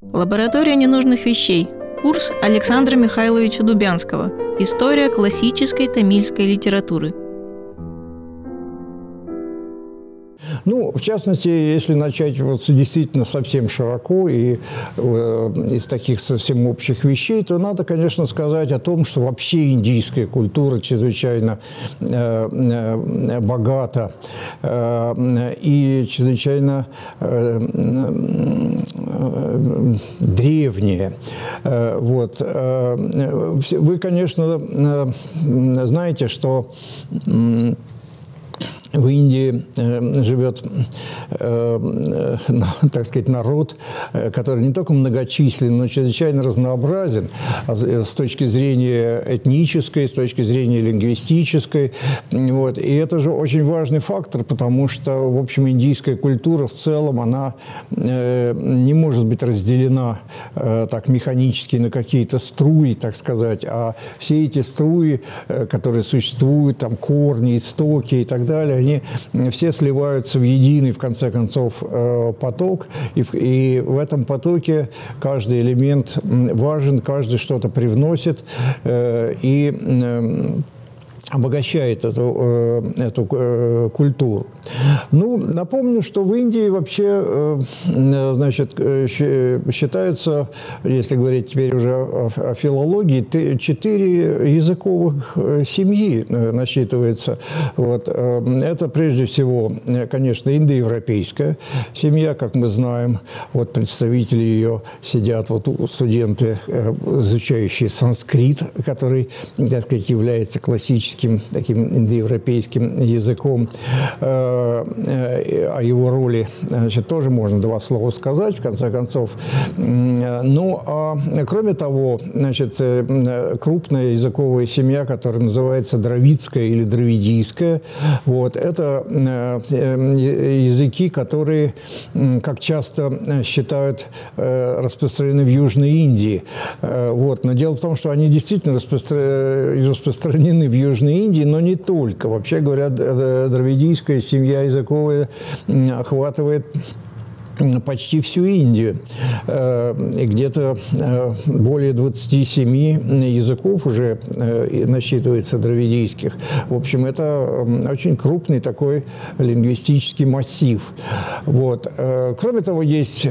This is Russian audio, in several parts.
Лаборатория ненужных вещей. Курс Александра Михайловича Дубянского. История классической тамильской литературы. Ну, в частности, если начать вот действительно совсем широко и э, из таких совсем общих вещей, то надо, конечно, сказать о том, что вообще индийская культура чрезвычайно э, э, богата э, и чрезвычайно э, э, древняя. Э, вот. Э, вы, конечно, э, знаете, что в Индии э, живет, э, так сказать, народ, э, который не только многочислен, но чрезвычайно разнообразен а с точки зрения этнической, с точки зрения лингвистической. Вот. И это же очень важный фактор, потому что, в общем, индийская культура в целом, она не может быть разделена так механически на какие-то струи, так сказать, а все эти струи, которые существуют, там корни, истоки и так далее, они все сливаются в единый, в конце концов, э, поток. И в, и в этом потоке каждый элемент важен, каждый что-то привносит. Э, и обогащает эту, э, эту э, культуру. Ну, напомню, что в Индии вообще, э, значит, считается, если говорить теперь уже о филологии, четыре языковых семьи насчитывается. Вот. Это прежде всего, конечно, индоевропейская семья, как мы знаем. Вот представители ее сидят, вот студенты, изучающие санскрит, который, так сказать, является классическим английским, таким индоевропейским языком. Э, э, о его роли значит, тоже можно два слова сказать, в конце концов. Ну, а кроме того, значит, э, крупная языковая семья, которая называется дравидская или дравидийская, вот, это языки, которые, как часто считают, распространены в Южной Индии. Вот. Но дело в том, что они действительно распространены в Южной Южной Индии, но не только. Вообще говоря, дравидийская семья языковая охватывает почти всю Индию. Э, где-то э, более 27 языков уже э, насчитывается дравидийских. В общем, это очень крупный такой лингвистический массив. Вот. Кроме того, есть,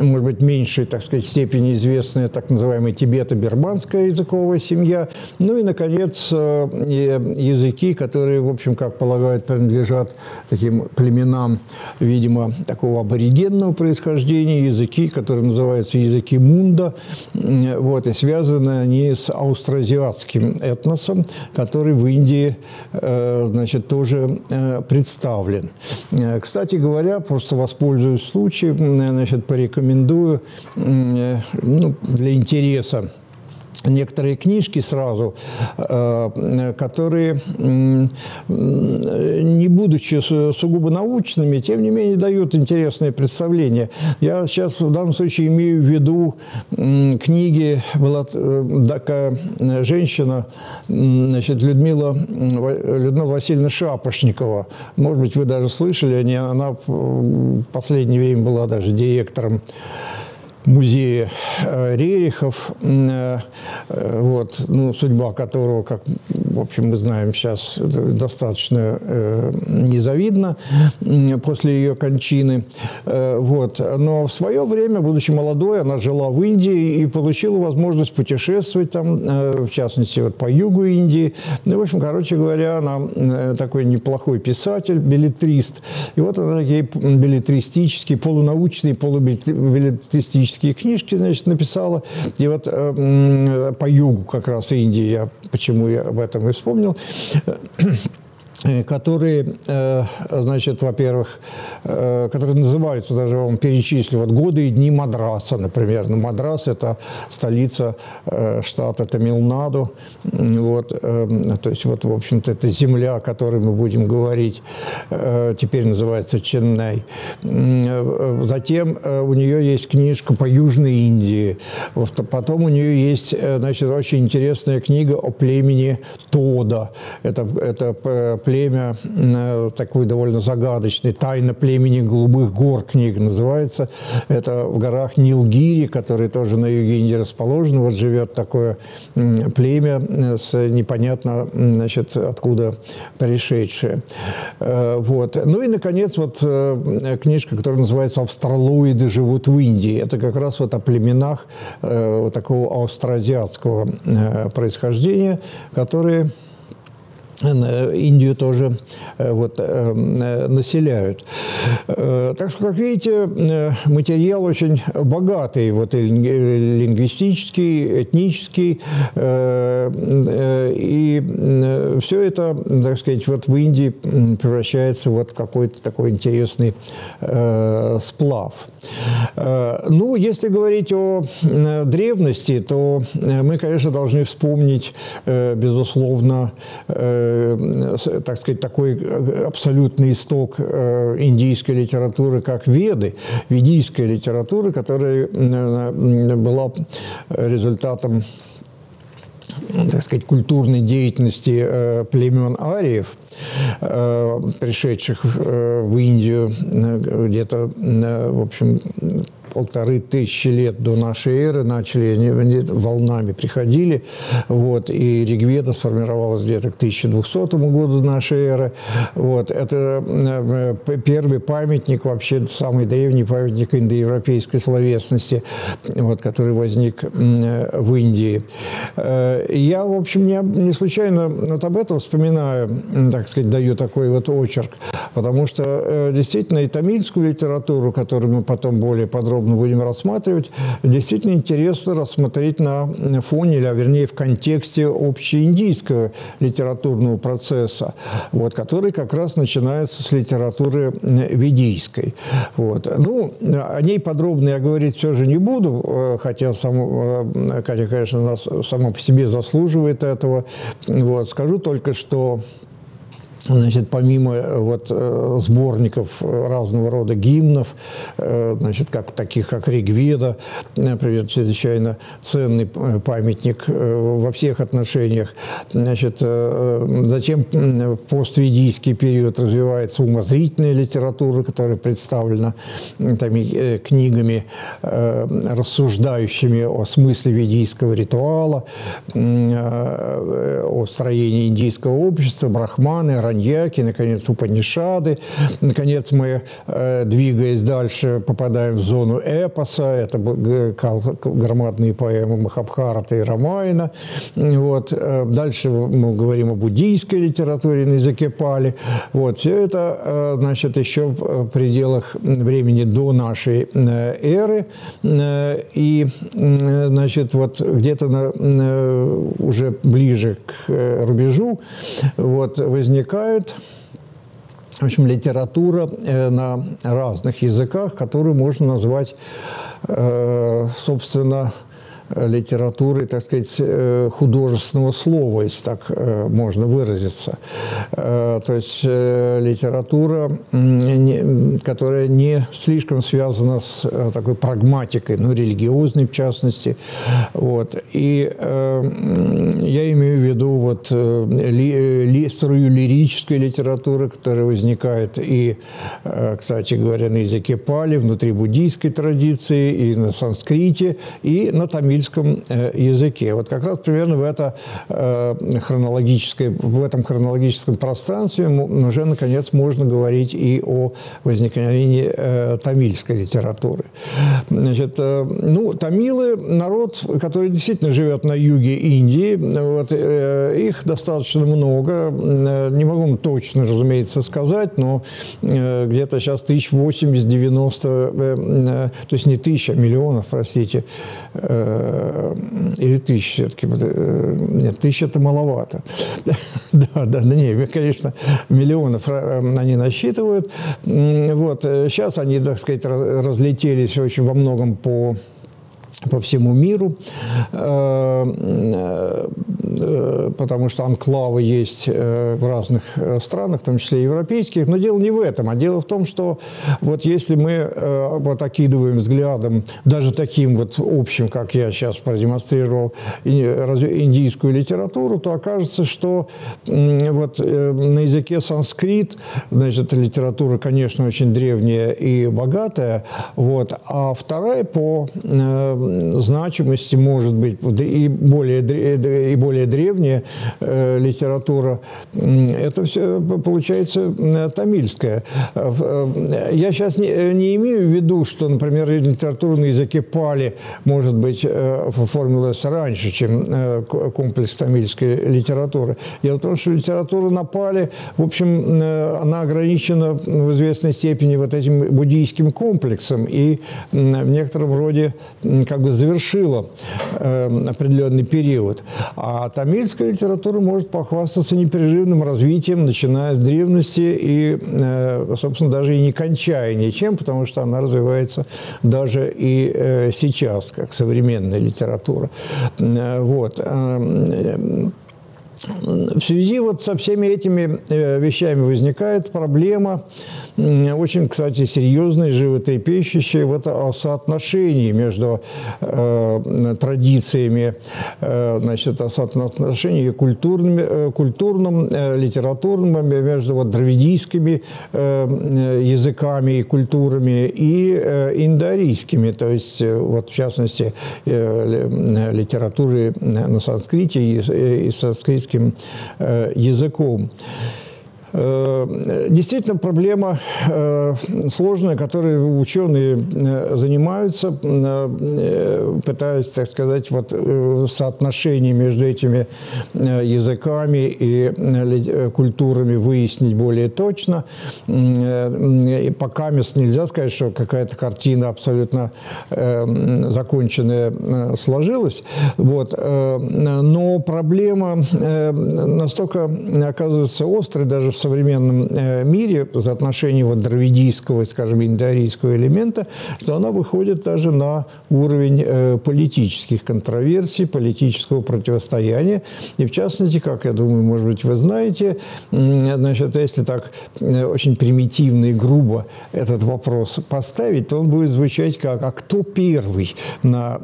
может быть, меньшей, так сказать, степени известная так называемая тибето-берманская языковая семья. Ну и, наконец, языки, которые, в общем, как полагают, принадлежат таким племенам, видимо, такого аборигенного коренного происхождения, языки, которые называются языки мунда, вот, и связаны они с аустроазиатским этносом, который в Индии, э, значит, тоже э, представлен. Э, кстати говоря, просто воспользуюсь случаем, значит, порекомендую ну, для интереса некоторые книжки сразу, э, которые, не будучи сугубо научными, тем не менее дают интересное представление. Я сейчас в данном случае имею в виду книги, была э, такая женщина, значит, Людмила, Людмила Васильевна Шапошникова. Может быть, вы даже слышали, она в последнее время была даже директором музея э, Рерихов, э, э, вот, ну, судьба которого, как, в общем, мы знаем сейчас, достаточно незавидна после ее кончины. Вот. Но в свое время, будучи молодой, она жила в Индии и получила возможность путешествовать там, в частности, вот по югу Индии. Ну, в общем, короче говоря, она такой неплохой писатель, билетрист. И вот она такие билетристические, полунаучные, полубилетристические исторические книжки, значит, написала. И вот э, по югу как раз Индии, я, почему я об этом и вспомнил, которые, э, значит, во-первых, э, которые называются, даже вам перечислю, вот годы и дни Мадраса, например. Ну, Мадрас – это столица штата Тамилнаду, вот, то есть, вот, в общем-то, это земля, о которой мы будем говорить, теперь называется Ченнай. Затем у нее есть книжка по Южной Индии, потом у нее есть, значит, очень интересная книга о племени Тода, это, это племя, такой довольно загадочный, «Тайна племени голубых гор» книга называется. Это в горах Нилгири, которые тоже на юге Индии расположены. Вот живет такое племя с непонятно, значит, откуда пришедшее. Вот. Ну и, наконец, вот книжка, которая называется «Австралоиды живут в Индии». Это как раз вот о племенах вот такого австроазиатского происхождения, которые Э, Индию тоже э, вот, э, населяют. Так что, как видите, материал очень богатый, вот, и лингвистический, этнический, и все это, так сказать, вот в Индии превращается вот в какой-то такой интересный сплав. Ну, если говорить о древности, то мы, конечно, должны вспомнить, безусловно, Э, так сказать, такой э, абсолютный исток э, индийской литературы, как Веды, ведийская литература, которая была результатом так сказать, культурной деятельности э, племен ариев, э, пришедших э, в Индию где-то, в общем, полторы тысячи лет до нашей эры начали, они, волнами приходили, вот, и Ригведа сформировалась где-то к 1200 году нашей эры, вот, это э, первый памятник, вообще самый древний памятник индоевропейской словесности, вот, который возник в Индии. Э, я, в общем, не, не случайно вот об этом вспоминаю, так сказать, даю такой вот очерк, потому что э, действительно и тамильскую литературу, которую мы потом более подробно подробно будем рассматривать, действительно интересно рассмотреть на фоне, или, а вернее в контексте общеиндийского литературного процесса, вот, который как раз начинается с литературы ведийской. Вот. Ну, о ней подробно я говорить все же не буду, э, хотя, сам, э, хотя конечно, нас само по себе заслуживает этого. Вот. Скажу только, что Значит, помимо э, вот э, сборников разного рода гимнов, э, значит, как, таких как Ригведа, например, чрезвычайно ценный памятник во всех отношениях. Значит, затем в постведийский период развивается умозрительная литература, которая представлена там, книгами, рассуждающими о смысле ведийского ритуала, о строении индийского общества, брахманы, маньяки, наконец, Упанишады. Наконец, мы, э, двигаясь дальше, попадаем в зону эпоса. Это громадные поэмы Махабхарата и Рамайна. Вот. Э, дальше мы говорим о буддийской литературе на языке пали. Вот. Все это, э, значит, еще в пределах времени до нашей эры. И, значит, вот где-то уже ближе к рубежу вот, возникает возникает в общем, литература э, на разных языках, которую можно назвать, э, собственно, литературы, так сказать, э, художественного слова, если так э, можно выразиться. Э, то есть литература, которая не слишком связана с такой прагматикой, ну, религиозной в частности. Вот. И я имею в виду вот ли, ли, струю лирической литературы, которая возникает и, кстати говоря, на языке пали, внутри буддийской традиции, и на санскрите, и на тамильском английском э, языке. Вот как раз примерно в, это, э, хронологическое, в этом хронологическом пространстве уже, наконец, можно говорить и о возникновении э, тамильской литературы. Значит, ну, тамилы – народ, который действительно живет на юге Индии. Вот, их достаточно много. Не могу точно, разумеется, сказать, но где-то сейчас тысяч 80-90, то есть не тысяча, а миллионов, простите, или тысяч все-таки. Э, нет, тысяча это маловато. да, да, да, не, конечно, миллионов э, они насчитывают. Вот, сейчас они, так сказать, разлетелись очень во многом по по всему миру. Потому что анклавы есть в разных странах, в том числе европейских. Но дело не в этом, а дело в том, что вот если мы вот окидываем взглядом даже таким вот общим, как я сейчас продемонстрировал, индийскую литературу, то окажется, что вот на языке санскрит, значит, литература, конечно, очень древняя и богатая, вот, а вторая по значимости может быть и более, и более древняя э, литература, это все получается тамильская. Э, я сейчас не, не имею в виду, что, например, литература на языке пали, может быть, э, оформилась раньше, чем комплекс тамильской литературы. Дело в том, что литература на пали, в общем, она ограничена в известной степени вот этим буддийским комплексом и в некотором роде как бы завершила э, определенный период. А тамильская литература может похвастаться непрерывным развитием, начиная с древности и, э, собственно, даже и не кончая ничем, потому что она развивается даже и э, сейчас, как современная литература. Э, вот. Э, в связи вот со всеми этими э, вещами возникает проблема, очень, кстати, серьезная, животрепещущая, вот о соотношении между э, традициями, э, значит, о соотношении культурными, э, культурным, э, литературным, между вот дравидийскими э, языками и культурами и э, индоарийскими, то есть, э, вот, в частности, э, литературы на санскрите и, и санскритском английским э, языком. Э, действительно, проблема э, сложная, которой ученые э, занимаются, пытаясь, так сказать, вот соотношение между этими языками и культурами выяснить более точно. И пока нельзя сказать, что какая-то картина абсолютно законченная сложилась. Вот. Но проблема настолько оказывается острой даже в современном э, мире за отношение вот дравидийского, скажем, индоарийского элемента, что она выходит даже на уровень э, политических контроверсий, политического противостояния. И в частности, как я думаю, может быть, вы знаете, значит, если так э, очень примитивно и грубо этот вопрос поставить, то он будет звучать как «А кто первый на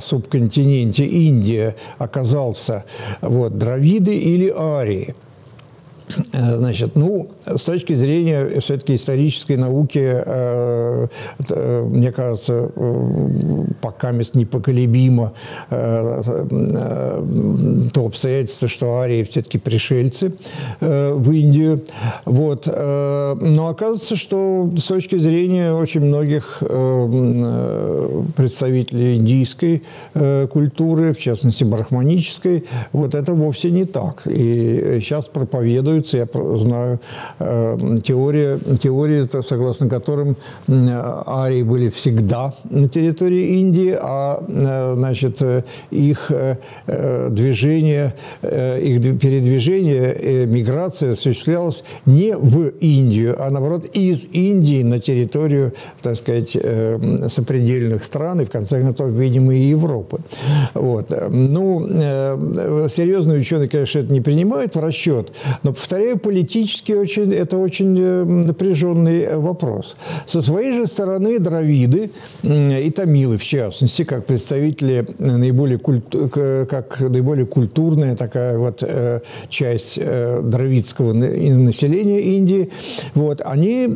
субконтиненте Индия оказался? Вот, дравиды или арии?» Э, значит, ну, с точки зрения все-таки исторической науки, э, э, мне кажется, пока непоколебимо то обстоятельство, что арии все-таки пришельцы в Индию. Вот. Но оказывается, что с точки зрения очень многих представителей индийской культуры, в частности, брахманической, вот это вовсе не так. И сейчас проповедуют существуется, я знаю, э, теория, теория, согласно которым арии были всегда на территории Индии, а э, значит, их э, движение, их передвижение, миграция осуществлялась не в Индию, а наоборот из Индии на территорию, так сказать, сопредельных стран и, в конце концов, видимо, и Европы. Вот. Ну, серьезные ученые, конечно, это не принимают в расчет, но, повторяю, политически очень, это очень э, напряженный вопрос. Со своей же стороны дравиды и тамилы, в частности, как представители наиболее, культу, как наиболее культурная такая вот э, часть э, дравидского населения Индии, вот, они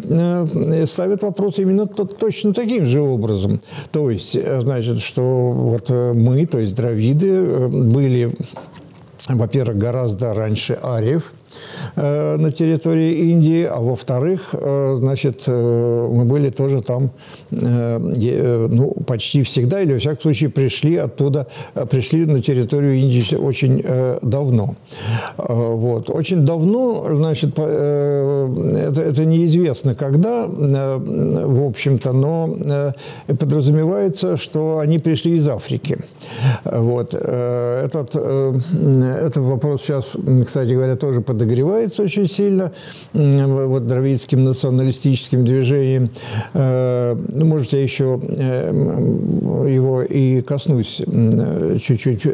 ставят вопрос именно точно таким же образом. То есть, значит, что вот мы, то есть дравиды, были во-первых, гораздо раньше ариев, Э, на территории Индии, а во-вторых, э, значит, э, мы были тоже там ну, почти всегда, или, во всяком случае, пришли оттуда, пришли на территорию Индии очень давно. Вот. Очень давно, значит, это, это неизвестно когда, в общем-то, но подразумевается, что они пришли из Африки. Вот. Этот, этот вопрос сейчас, кстати говоря, тоже под подогревается очень сильно вот дравидским националистическим движением. Ну, может, я еще его и коснусь чуть-чуть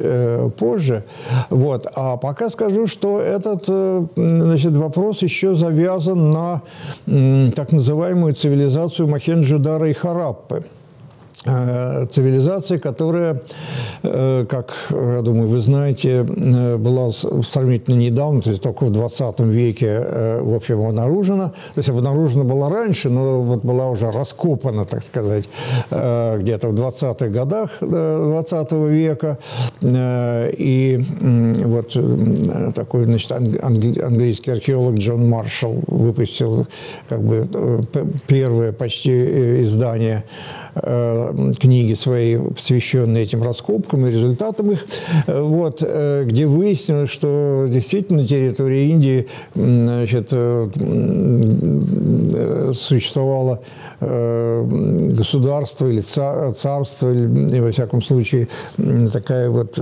позже. Вот. А пока скажу, что этот значит, вопрос еще завязан на так называемую цивилизацию Махенджидара и Хараппы. Э, цивилизации, которая, э, как, я думаю, вы знаете, э, была сравнительно недавно, то есть только в 20 веке, в общем, обнаружена. То есть обнаружена была раньше, но вот была уже раскопана, так сказать, где-то в 20-х годах 20 века. И вот такой, значит, английский археолог Джон Маршалл выпустил как бы первое почти издание книги свои, посвященные этим раскопкам и результатам их, э, вот, э, где выяснилось, что действительно на территории Индии значит, э, существовало государство или царство, или, во всяком случае, такая вот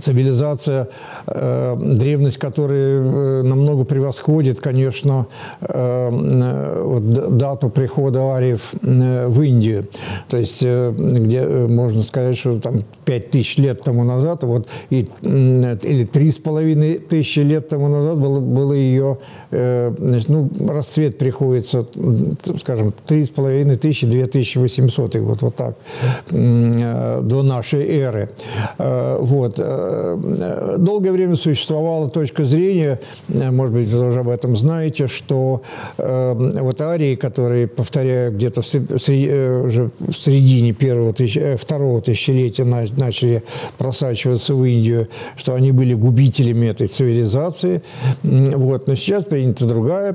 цивилизация, э, древность которой э, намного превосходит, конечно, э, вот, дату прихода ариев э, в Индию. То есть, э, где э, можно сказать, что там пять тысяч лет тому назад, вот, и, или три с половиной тысячи лет тому назад было, было ее, значит, ну, расцвет приходится, скажем, три с половиной тысячи, две тысячи восемьсотый год, вот так, до нашей эры. Вот. Э, долгое время существовала точка зрения, э, может быть, вы тоже об этом знаете, что э, вот арии, которые, повторяю, где-то в, уже в середине первого тысяч, второго тысячелетия начали просачиваться в Индию, что они были губителями этой цивилизации. Вот. Но сейчас принята другая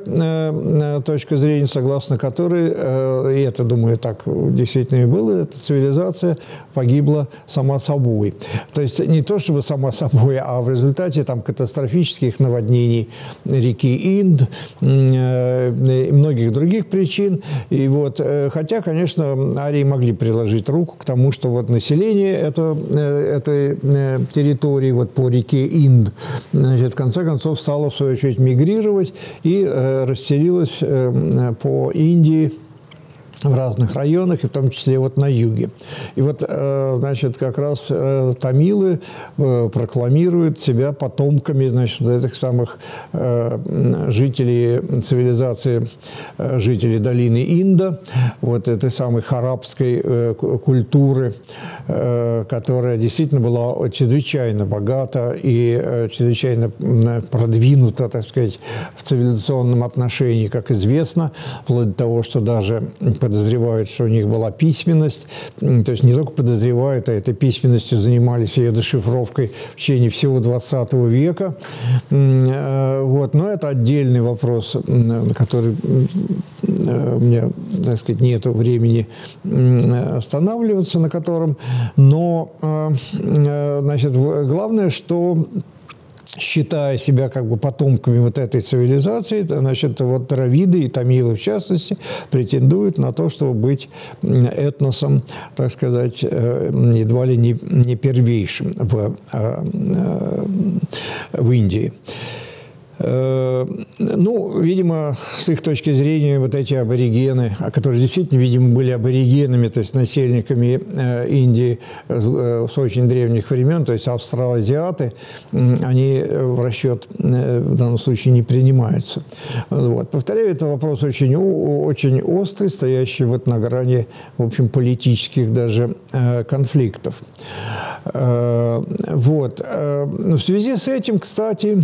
точка зрения, согласно которой, и это, думаю, так действительно и было, эта цивилизация погибла сама собой. То есть не то, чтобы сама собой, а в результате там катастрофических наводнений реки Инд э, многих других причин. И вот, э, хотя, конечно, арии могли приложить руку к тому, что вот население это, э, этой территории вот по реке Инд, значит, в конце концов стало в свою очередь мигрировать и расселилось по Индии в разных районах, и в том числе вот на юге. И вот, э, значит, как раз э, тамилы э, прокламируют себя потомками, значит, этих самых жителей цивилизации, жителей долины Инда, вот этой самой харабской культуры, которая действительно была чрезвычайно богата и чрезвычайно продвинута, так сказать, в цивилизационном отношении, как известно, вплоть до того, что даже подозревают, что у них была письменность. То есть не только подозревают, а этой письменностью занимались ее дешифровкой в течение всего 20 века. Э, вот. Но это отдельный вопрос, на который э, мне, так сказать, нет времени останавливаться на котором. Но, э, значит, главное, что считая себя как бы потомками вот этой цивилизации, значит, вот Травиды и Тамилы, в частности, претендуют на то, чтобы быть этносом, так сказать, э, едва ли не, не первейшим в, э, э, в Индии. Э, ну, видимо, с их точки зрения, вот эти аборигены, а которые действительно, видимо, были аборигенами, то есть насельниками э, Индии э, с очень древних времен, то есть австралазиаты, они в расчет в данном случае не принимаются. Вот. Повторяю, это вопрос очень, очень острый, стоящий вот на грани, в общем, политических даже конфликтов. Вот. В связи с этим, кстати,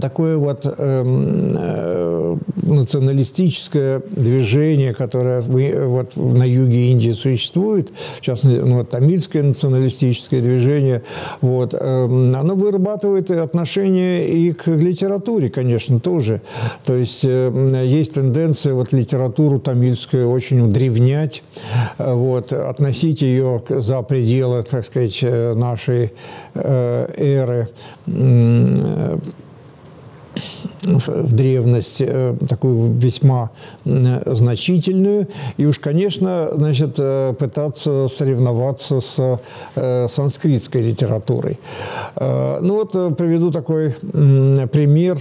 такое вот э, э, националистическое движение, которое вот на юге Индии существует, в частности, ну, вот, тамильское националистическое движение, вот, э, оно вырабатывает отношение и к литературе, конечно, тоже. То есть э, есть тенденция вот литературу тамильскую очень удревнять, э, вот, относить ее за пределы, так сказать, э, нашей э, эры в древность э, такую весьма значительную. И уж, конечно, значит, э, пытаться соревноваться с э, санскритской литературой. Ну вот приведу такой пример.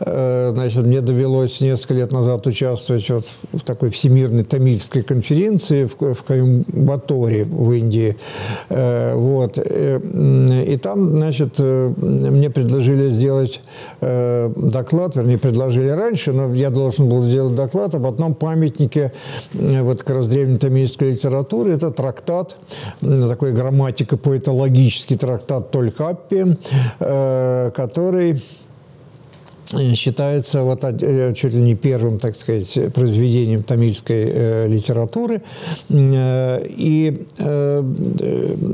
Значит, мне довелось несколько лет назад участвовать вот в такой всемирной тамильской конференции в, Коимбаторе в Индии. Вот. И там, значит, мне предложили сделать доклад доклад, вернее, предложили раньше, но я должен был сделать доклад об одном памятнике э, вот как раз древней тамильской литературы. Это трактат, такой грамматико-поэтологический трактат Толькаппи, э, который считается вот э, чуть ли не первым, так сказать, произведением тамильской э, литературы. Э, и э,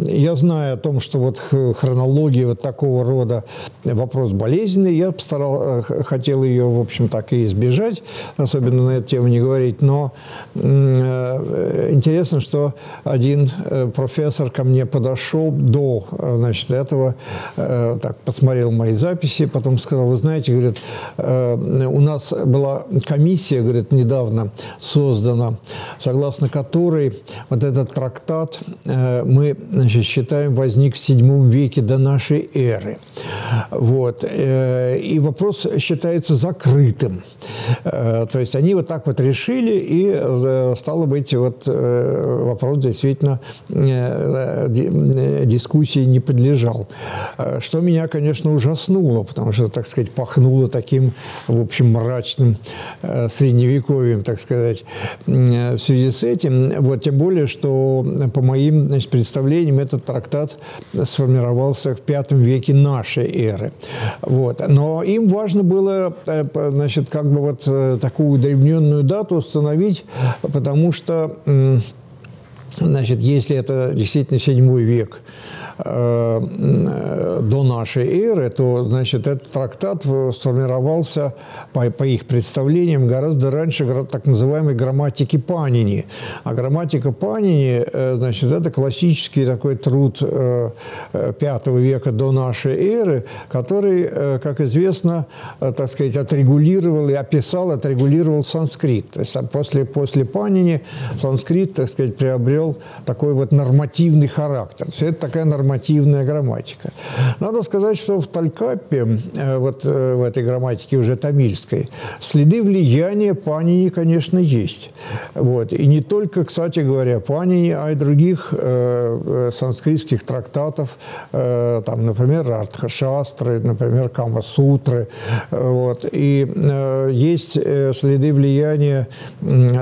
я знаю о том, что вот хронология вот такого рода вопрос болезненный, я постарал, э, хотел ее, в общем, так и избежать, особенно на эту тему не говорить, но э, интересно, что один профессор ко мне подошел до, значит, этого, так, посмотрел мои записи, потом сказал, вы знаете, говорит, Э, у нас была комиссия, говорит, недавно создана, согласно которой вот этот трактат э, мы значит, считаем возник в VII веке до нашей эры. Вот. Э, и вопрос считается закрытым. То есть они вот так вот решили, и стало быть, вот вопрос действительно дискуссии не подлежал. Что меня, конечно, ужаснуло, потому что, так сказать, пахнуло таким, в общем, мрачным э, средневековьем, так сказать, э, в связи с этим. Вот, тем более, что по моим значит, представлениям этот трактат сформировался в V веке нашей эры. Вот. Но им важно было, э, значит, как бы вот такую удревненную дату установить, потому что Значит, если это действительно седьмой век до нашей эры, то, значит, этот трактат сформировался, по, по их представлениям, гораздо раньше так называемой грамматики Панини. А грамматика Панини, э, значит, это классический такой труд э, V века до нашей эры, который, э, как известно, э, так сказать, отрегулировал и описал, отрегулировал санскрит. То есть после, после Панини санскрит, так сказать, приобрел такой вот нормативный характер. Все это такая нормативная грамматика. Надо сказать, что в Талькапе, э, вот э, в этой грамматике уже тамильской, следы влияния Панини, конечно, есть. Вот. И не только, кстати говоря, Панини, а и других э, э санскритских трактатов, э, там, например, Артха-шастры, например, Кама-сутры. Вот. И э, есть следы влияния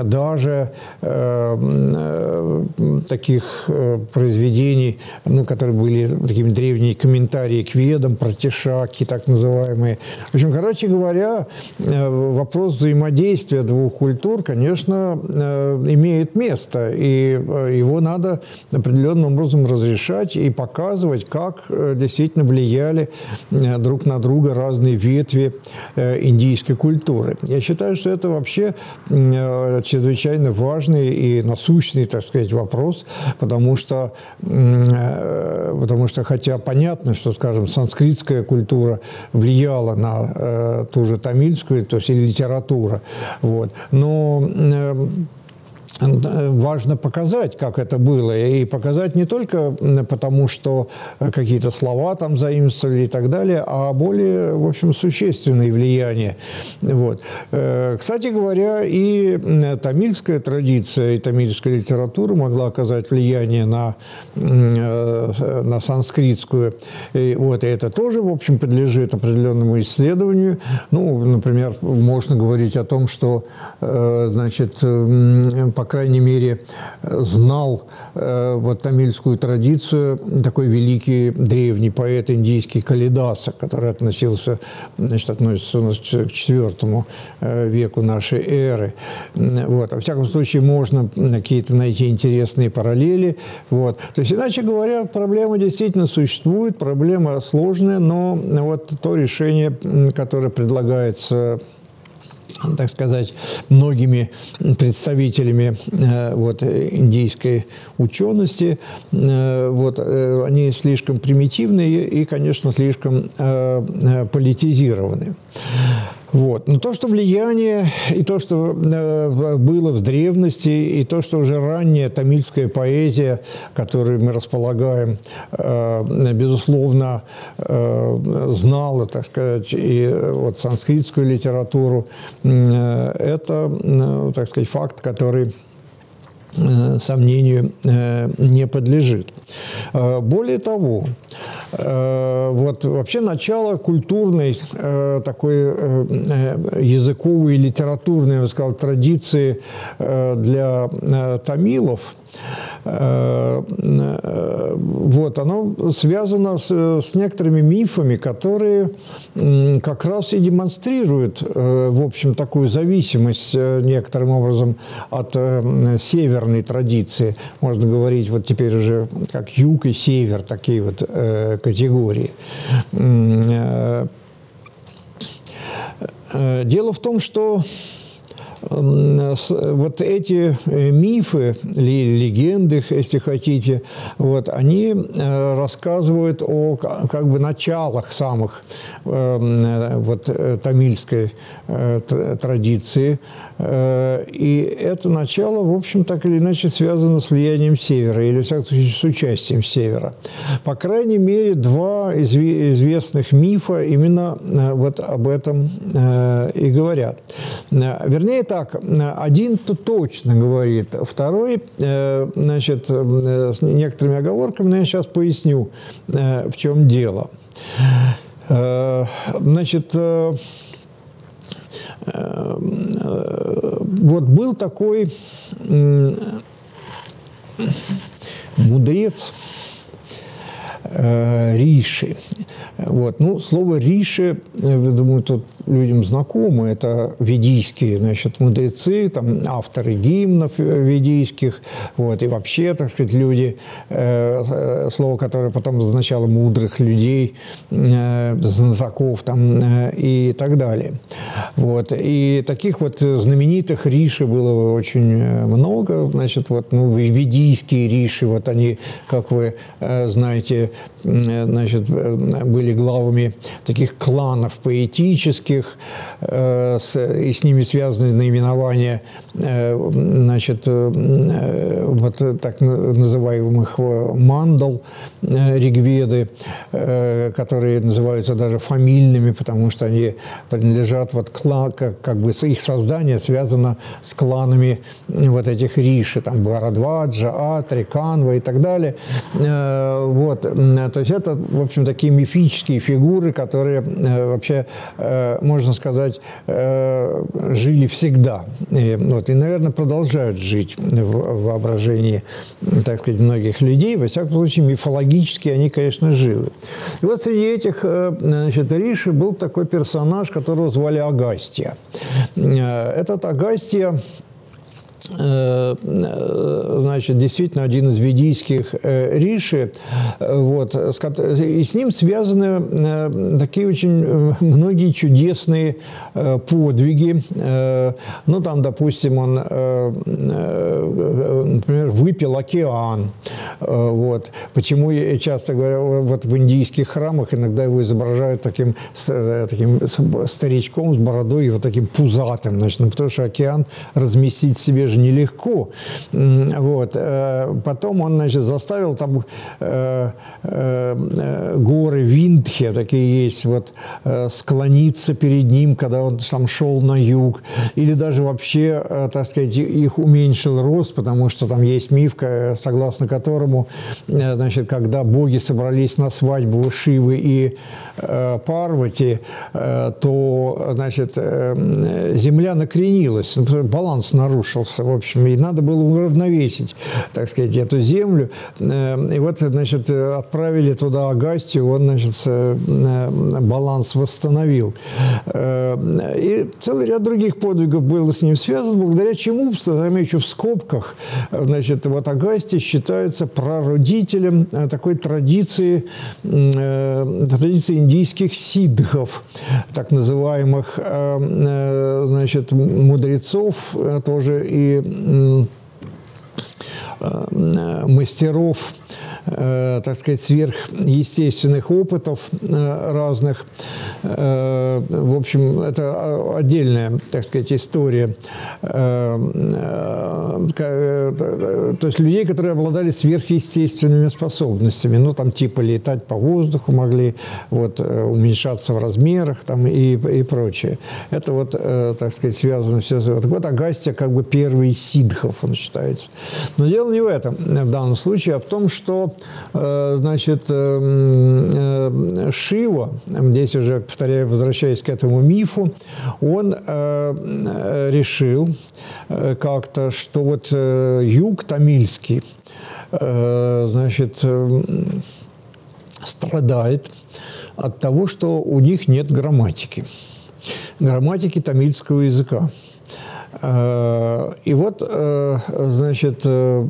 даже э, таких произведений, ну, которые были такими древние комментарии к ведам, протишаки, так называемые. В общем, короче говоря, э, вопрос взаимодействия двух культур, конечно, э, имеет место, и его надо определенным образом разрешать и показывать, как действительно влияли друг на друга разные ветви индийской культуры. Я считаю, что это вообще чрезвычайно важный и насущный, так сказать, вопрос, потому что, э, потому что хотя понятно, что, скажем, санскритская культура влияла на э, ту же тамильскую, то есть и литература, вот, но э, важно показать, как это было, и показать не только потому, что какие-то слова там заимствовали и так далее, а более, в общем, существенные влияния. Вот. Э, кстати говоря, и тамильская традиция, и тамильская литература могла оказать влияние на, э, на санскритскую. И вот, и это тоже, в общем, подлежит определенному исследованию. Ну, например, можно говорить о том, что, э, значит, по крайней мере, знал э, вот тамильскую традицию такой великий древний поэт индийский Калидаса, который относился, значит, относится у нас к IV э, веку нашей эры. Вот. Во всяком случае, можно какие-то найти интересные параллели. Вот. То есть, иначе говоря, проблема действительно существует, проблема сложная, но вот то решение, которое предлагается так сказать, многими представителями э, вот, индийской учености. Э, вот, э, они слишком примитивные и, конечно, слишком политизированы. Вот. Но то, что влияние, и то, что э, было в древности, и то, что уже ранняя тамильская поэзия, которой мы располагаем, э, безусловно, э, знала, так сказать, и вот санскритскую литературу, это, так сказать, факт, который сомнению не подлежит. Более того, Э, вот вообще начало культурной э, такой э, языковой и литературной, я бы сказал, традиции для тамилов – Э, э, вот, оно связано с, с некоторыми мифами, которые как раз и демонстрируют, э, в общем, такую зависимость некоторым образом от северной традиции. Можно говорить вот теперь уже как юг и север, такие вот категории. Дело в том, что вот эти э, мифы, легенды, если хотите, вот, они э, рассказывают о как бы началах самых э, вот, тамильской традиции. И это начало, в общем, так или иначе связано с влиянием Севера, или, в всяком случае, с участием Севера. По крайней мере, два известных мифа именно вот об этом и говорят. Вернее, так, один-то точно говорит, второй, э, значит, э, с некоторыми оговорками, но я сейчас поясню, э, в чем дело. Значит, вот был такой мудрец Риши. Вот. Ну, слово «риши», я думаю, тут людям знакомо. Это ведийские, значит, мудрецы, там, авторы гимнов ведийских, вот, и вообще, так сказать, люди, э, э слово, которое потом означало мудрых людей, э, знатоков там э, и так далее. Вот. И таких вот знаменитых риши было очень э, много, значит, вот, ну, ведийские риши, вот они, как вы э, знаете, э, значит, были были главами таких кланов поэтических, э, и с ними связаны наименования э, значит, э, вот так называемых мандал э, Ригведы, э, которые называются даже фамильными, потому что они принадлежат вот клан, как, как бы их создание связано с кланами вот этих риши, там Барадваджа, Атри, Канва и так далее. Э, вот, то есть это, в общем, такие мифические фигуры, которые э, вообще, э, можно сказать, э, жили всегда. И, вот, и, наверное, продолжают жить в воображении, так сказать, многих людей. Во всяком случае, мифологически они, конечно, живы. И вот среди этих значит, Риши был такой персонаж, которого звали Агастия. Этот Агастия значит, действительно один из ведийских э, риши, вот, и с ним связаны э, такие очень многие чудесные подвиги. Ну, там, допустим, он, например, выпил океан. Вот. Почему я часто говорю, вот в индийских храмах иногда его изображают таким, таким старичком с бородой и вот таким пузатым, значит, ну, потому что океан разместить себе же нелегко. Вот. Э, потом он, значит, заставил там э, э, горы Виндхе, такие есть, вот, склониться перед ним, когда он там шел на юг. Или даже вообще, так сказать, их уменьшил рост, потому что там есть миф, согласно которому, значит, когда боги собрались на свадьбу Шивы и Парвати, то, значит, земля накренилась, баланс нарушился в общем, и надо было уравновесить, так сказать, эту землю. Э, и вот, значит, отправили туда Агастию, он, значит, э, баланс восстановил. Э, и целый ряд других подвигов было с ним связан, благодаря чему, замечу в скобках, значит, вот Агастий считается прародителем такой традиции, традиции индийских сидхов, так называемых, значит, мудрецов, тоже и Э, мастеров Э, так сказать, сверхъестественных опытов разных. В общем, это отдельная, так сказать, история. То есть людей, которые обладали сверхъестественными способностями. Ну, там типа летать по воздуху могли, вот, уменьшаться в размерах там, и, и прочее. Это вот, так сказать, связано все. Вот, вот Агастия как бы первый из сидхов, он считается. Но дело не в этом в данном случае, а в том, что, э, значит, э, э, Шива, здесь уже, повторяю, возвращаясь к этому мифу, он решил как-то, что вот юг тамильский, значит, страдает от того, что у них нет грамматики. Грамматики тамильского языка. Э, и вот, э, значит, э,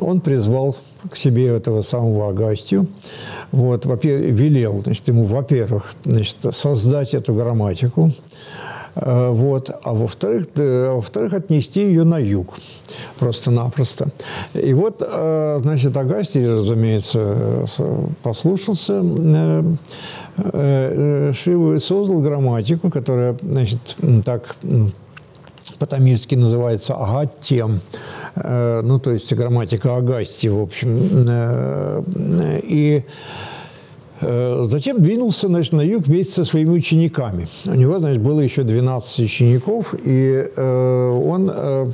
он призвал к себе этого самого Агастию, вот, велел, значит, ему, во-первых, значит, создать эту грамматику, вот, а во-вторых, во-вторых, отнести ее на юг просто-напросто. И вот, значит, Агастий, разумеется, послушался Шиву и создал грамматику, которая, значит, так по-тамильски называется агаттием, э, ну, то есть грамматика Агасти, в общем. Э, и Э, затем двинулся значит, на юг вместе со своими учениками. У него значит, было еще 12 учеников, и э, он э,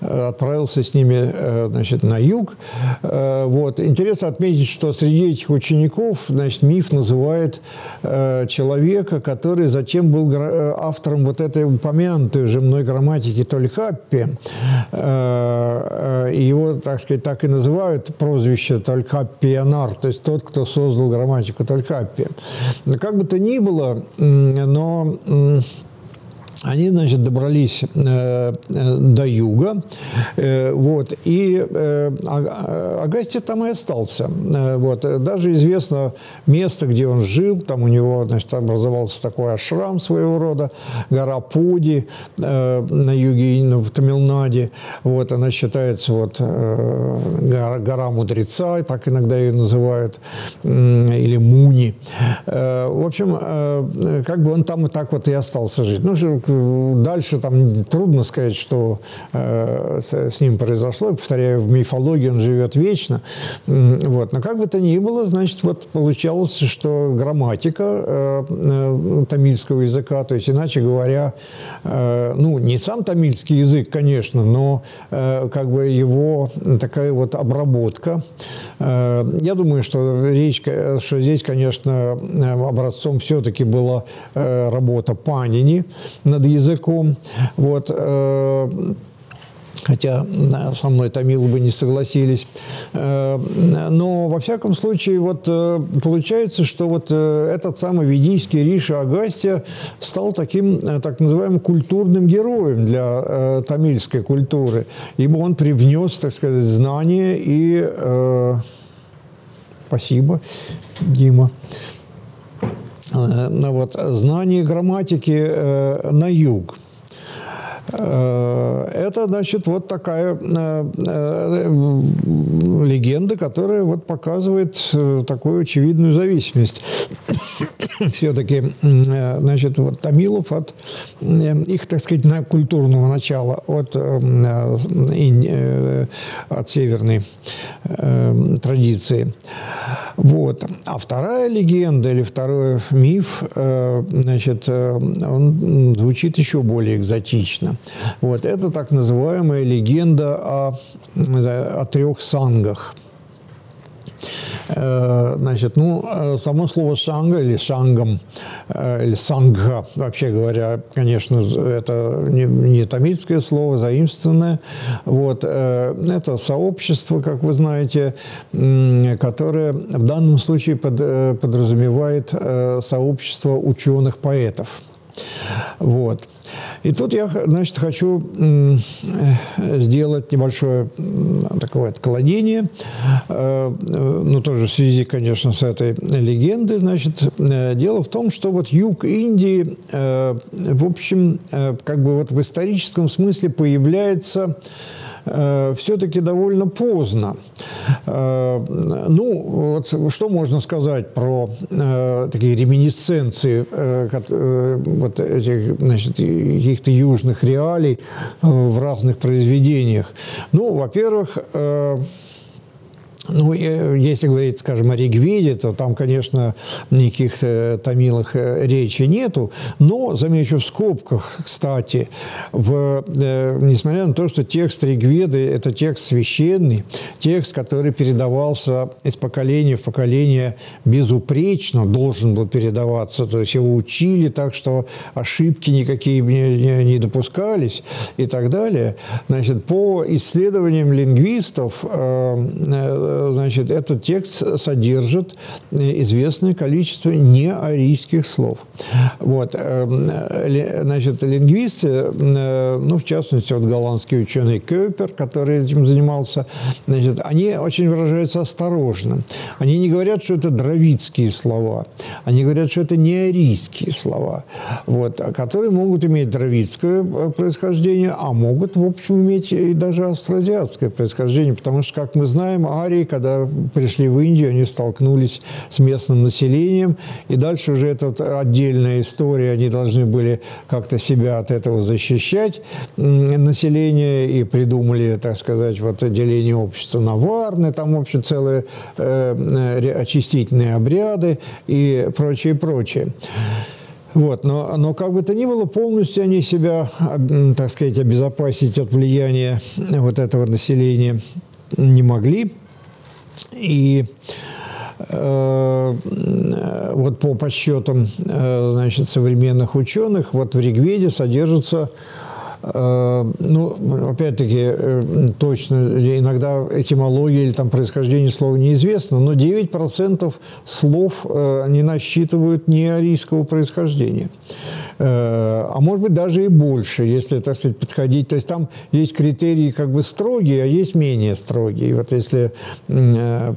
отправился с ними э, значит, на юг. Э, вот. Интересно отметить, что среди этих учеников значит, миф называет э, человека, который затем был э, автором вот этой упомянутой уже мной грамматики Толькаппи. Э, э, его, так сказать, так и называют прозвище Толькаппионар, то есть тот, кто создал грамматику Талькаппи. Как бы то ни было, но они, значит, добрались э, э, до юга, э, вот, и э, Агастий там и остался. Э, вот, даже известно место, где он жил, там у него, значит, образовался такой ашрам своего рода, гора Пуди э, на юге, в Тамилнаде, вот, она считается вот э, гора, гора мудреца, так иногда ее называют, э, или Муни. Э, в общем, э, как бы он там и так вот и остался жить. Ну, дальше там трудно сказать, что э, с ним произошло. Повторяю, в мифологии он живет вечно. Вот. Но как бы то ни было, значит, вот получалось, что грамматика э, э, тамильского языка, то есть, иначе говоря, э, ну, не сам тамильский язык, конечно, но э, как бы его такая вот обработка. Э, я думаю, что речь, что здесь, конечно, образцом все-таки была э, работа Панини над языком. Вот, э, хотя со мной тамилы бы не согласились. Э, но, во всяком случае, вот э, получается, что вот этот самый ведийский Риша Агастия стал таким, так называемым, культурным героем для тамильской культуры, ибо он привнес, так сказать, знания и... Спасибо, Дима. Э, вот, знание грамматики э, на юг. Э, это, значит, вот такая легенда, которая вот показывает такую очевидную зависимость все-таки, значит, вот тамилов от их, так сказать, культурного начала, от, от северной традиции. Вот. А вторая легенда или второй миф, э, значит, э, он звучит еще более экзотично. Вот. Это так называемая легенда о, о трех сангах – Э, значит, ну, э, само слово «санга» или «сангам», э, или «сангха», вообще говоря, конечно, это не, не тамильское слово, заимствованное. Вот, это сообщество, как вы знаете, которое в данном случае под, подразумевает сообщество ученых-поэтов. Вот. И тут я, значит, хочу сделать небольшое такое отклонение, э, ну, тоже в связи, конечно, с этой легендой, значит, э, дело в том, что вот юг Индии, э, в общем, как бы вот в историческом смысле появляется э, все-таки довольно поздно. Э, ну, вот что можно сказать про э, такие реминисценции вот этих, значит, каких-то южных реалий в разных произведениях? Ну, во-первых, ну, если говорить, скажем, о Ригведе, то там, конечно, никаких э, томилах э, речи нету. Но, замечу в скобках, кстати, в, э, несмотря на то, что текст Ригведы – это текст священный, текст, который передавался из поколения в поколение безупречно, должен был передаваться. То есть его учили так, что ошибки никакие не, не, допускались и так далее. Значит, по исследованиям лингвистов значит, этот текст содержит известное количество неарийских слов. Вот. Эм, значит, лингвисты, э, ну, в частности, вот голландский ученый Кёпер, который этим занимался, значит, они очень выражаются осторожно. Они не говорят, что это дровицкие слова. Они говорят, что это неарийские слова, вот, которые могут иметь дровицкое э, происхождение, а могут, в общем, иметь и даже австроазиатское происхождение, потому что, как мы знаем, арии когда пришли в Индию, они столкнулись с местным населением, и дальше уже это отдельная история, они должны были как-то себя от этого защищать, население, и придумали, так сказать, вот отделение общества на Варны, там, в общем, целые э, очистительные обряды и прочее, прочее. Вот, но, но как бы то ни было, полностью они себя, так сказать, обезопасить от влияния вот этого населения не могли. И э, вот по подсчетам э, значит, современных ученых, вот в Ригведе содержится э, ну, опять-таки, точно, иногда этимология или там происхождение слова неизвестно, но 9% слов не насчитывают неарийского происхождения. Э, а может быть даже и больше, если, так сказать, подходить. То есть там есть критерии как бы строгие, а есть менее строгие. Вот если, э,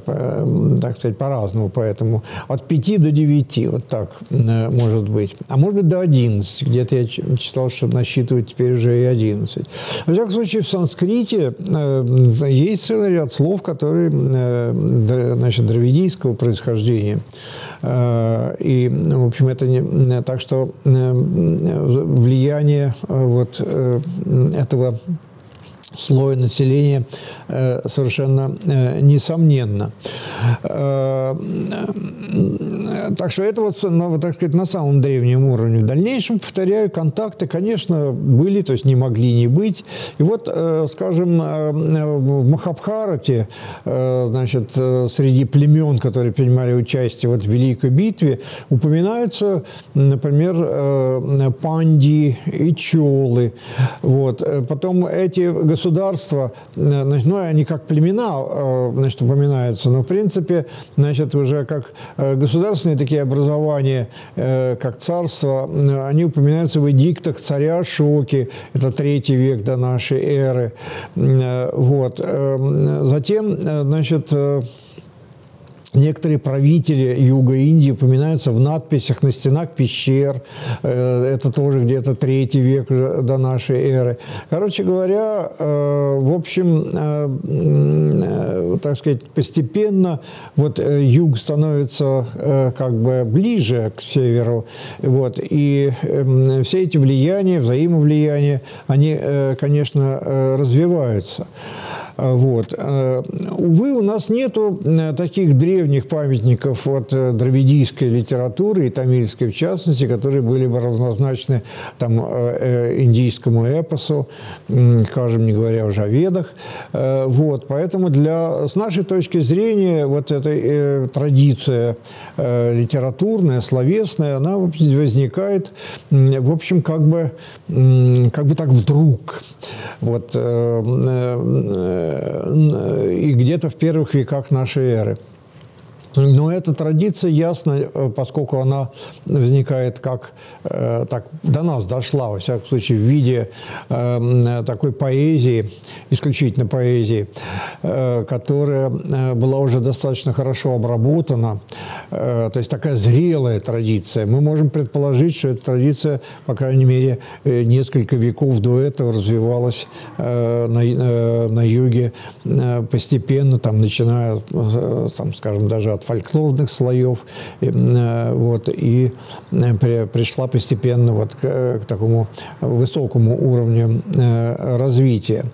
так сказать, по-разному, поэтому от 5 до 9, вот так э, может быть. А может быть до 11. Где-то я читал, что насчитывают теперь уже и 11. Во всяком случае, в санскрите есть целый ряд слов, которые, значит, дравидийского происхождения. И, в общем, это не... Так что влияние э, вот э, этого слоя населения э, совершенно несомненно. Так что это вот, ну, так сказать, на самом древнем уровне. В дальнейшем, повторяю, контакты, конечно, были, то есть не могли не быть. И вот, скажем, в Махабхарате, значит, среди племен, которые принимали участие вот в Великой битве, упоминаются, например, панди и чолы. Вот. Потом эти государства, значит, ну, они как племена, значит, упоминаются, но, в принципе, значит, уже как государственные такие образования, как царство, они упоминаются в эдиктах царя Шоки, это третий век до нашей эры. Вот. Затем, значит, Некоторые правители Юга Индии упоминаются в надписях на стенах пещер. Э, это тоже где-то третий век до нашей эры. Короче говоря, э, в общем, э, так сказать, постепенно вот юг становится как бы ближе к северу. Вот, и эм, все эти влияния, взаимовлияния, они, конечно, развиваются. Вот. Увы, у нас нету таких древних памятников от э, дравидийской литературы, и тамильской в частности, которые были бы равнозначны там, э, э, индийскому эпосу, скажем, не говоря уже о ведах. Вот. Поэтому для, с нашей точки зрения вот эта традиция литературная, словесная, она возникает, в общем, как бы, как бы так вдруг. Вот. И где-то в первых веках нашей эры. Но эта традиция ясна, э, поскольку она возникает как э, так до нас дошла, во всяком случае, в виде э, такой поэзии, исключительно поэзии, э, которая была уже достаточно хорошо обработана, то есть такая зрелая традиция. Мы можем предположить, что эта традиция, по крайней мере, несколько веков до этого развивалась на, на юге постепенно, там, начиная, там, скажем, даже от фольклорных слоев, э, вот, и э, пришла постепенно вот к, к такому высокому уровню э, развития.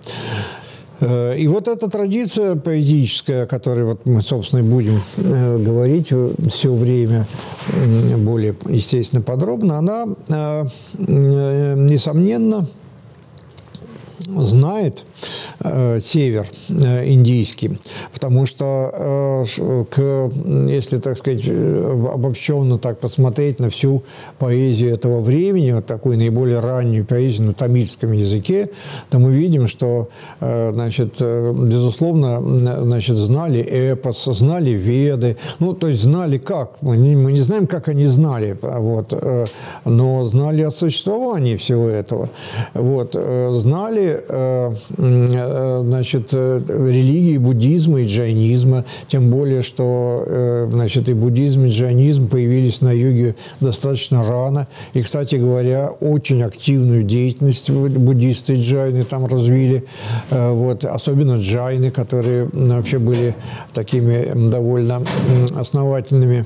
И вот эта традиция поэтическая, о которой вот мы, собственно, и будем говорить все время более, естественно, подробно, она, несомненно, знает э, север э, индийский, потому что, э, к, если, так сказать, обобщенно так посмотреть на всю поэзию этого времени, вот такую наиболее раннюю поэзию на тамильском языке, то мы видим, что, значит, безусловно, значит, знали эпос, знали веды, ну, то есть знали как, мы не, мы не знаем, как они знали, вот, э, но знали о существовании всего этого, вот, знали Э, э, значит, э, религии буддизма и джайнизма, тем более, что значит, и буддизм, и джайнизм появились на юге достаточно рано. И, кстати говоря, очень активную деятельность буддисты и джайны там развили. Вот, особенно джайны, которые вообще были такими довольно основательными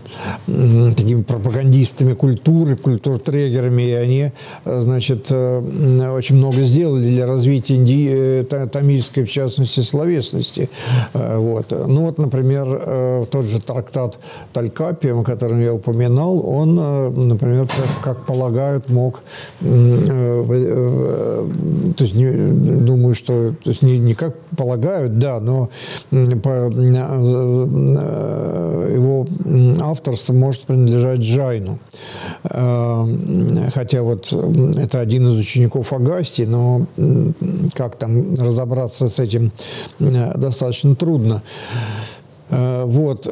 такими пропагандистами культуры, культуртрегерами, и они, значит, очень много сделали для развития развития инди... Э, тамильской, в частности, словесности. Э, вот. Ну вот, например, э, тот же трактат Талькапи, о котором я упоминал, он, например, как полагают, мог, то есть не, думаю, что, то есть не, не как полагают, да, но по, его авторство может принадлежать Джайну. Хотя вот это один из учеников Агасти, но как там разобраться с этим э, достаточно трудно. Э, вот.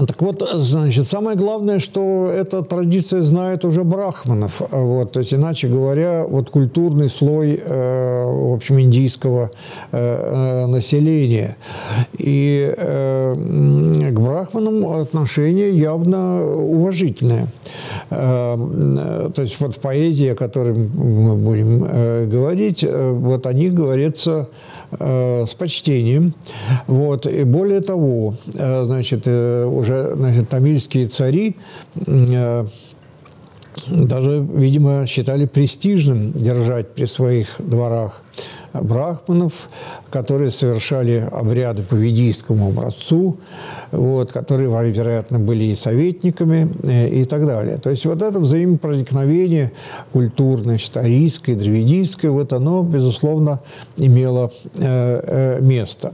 Э, так вот, значит, самое главное, что эта традиция знает уже брахманов. Вот, то есть, иначе говоря, вот культурный слой, э, в общем, индийского э, населения. И э, к брахманам отношение явно уважительное. Э, то есть, вот в поэзии, о которой мы будем э, говорить, э, вот о них говорится э, с почтением. Вот, и более того, э, значит, э, уже значит, тамильские цари э, даже, видимо, считали престижным держать при своих дворах брахманов, которые совершали обряды по ведийскому образцу, вот, которые, вероятно, были и советниками э, и так далее. То есть вот это взаимопроникновение культурное, арийское, дравидийское, вот оно, безусловно, имело э, э, место.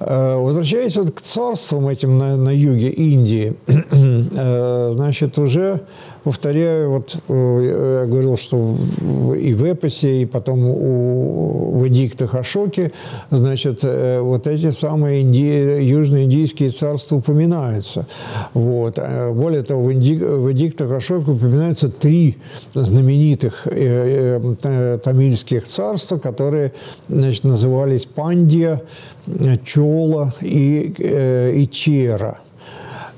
Э, возвращаясь вот к царствам этим на, на юге Индии, э, значит, уже повторяю, вот э, я говорил, что и в эпосе, и потом у, в эдиктах Ашоки, значит, вот эти самые инди, южноиндийские царства упоминаются. Вот. Более того, в, инди, в эдиктах Ашоки упоминаются три знаменитых тамильских царства, которые значит, назывались Пандия, Чола и, и Чера.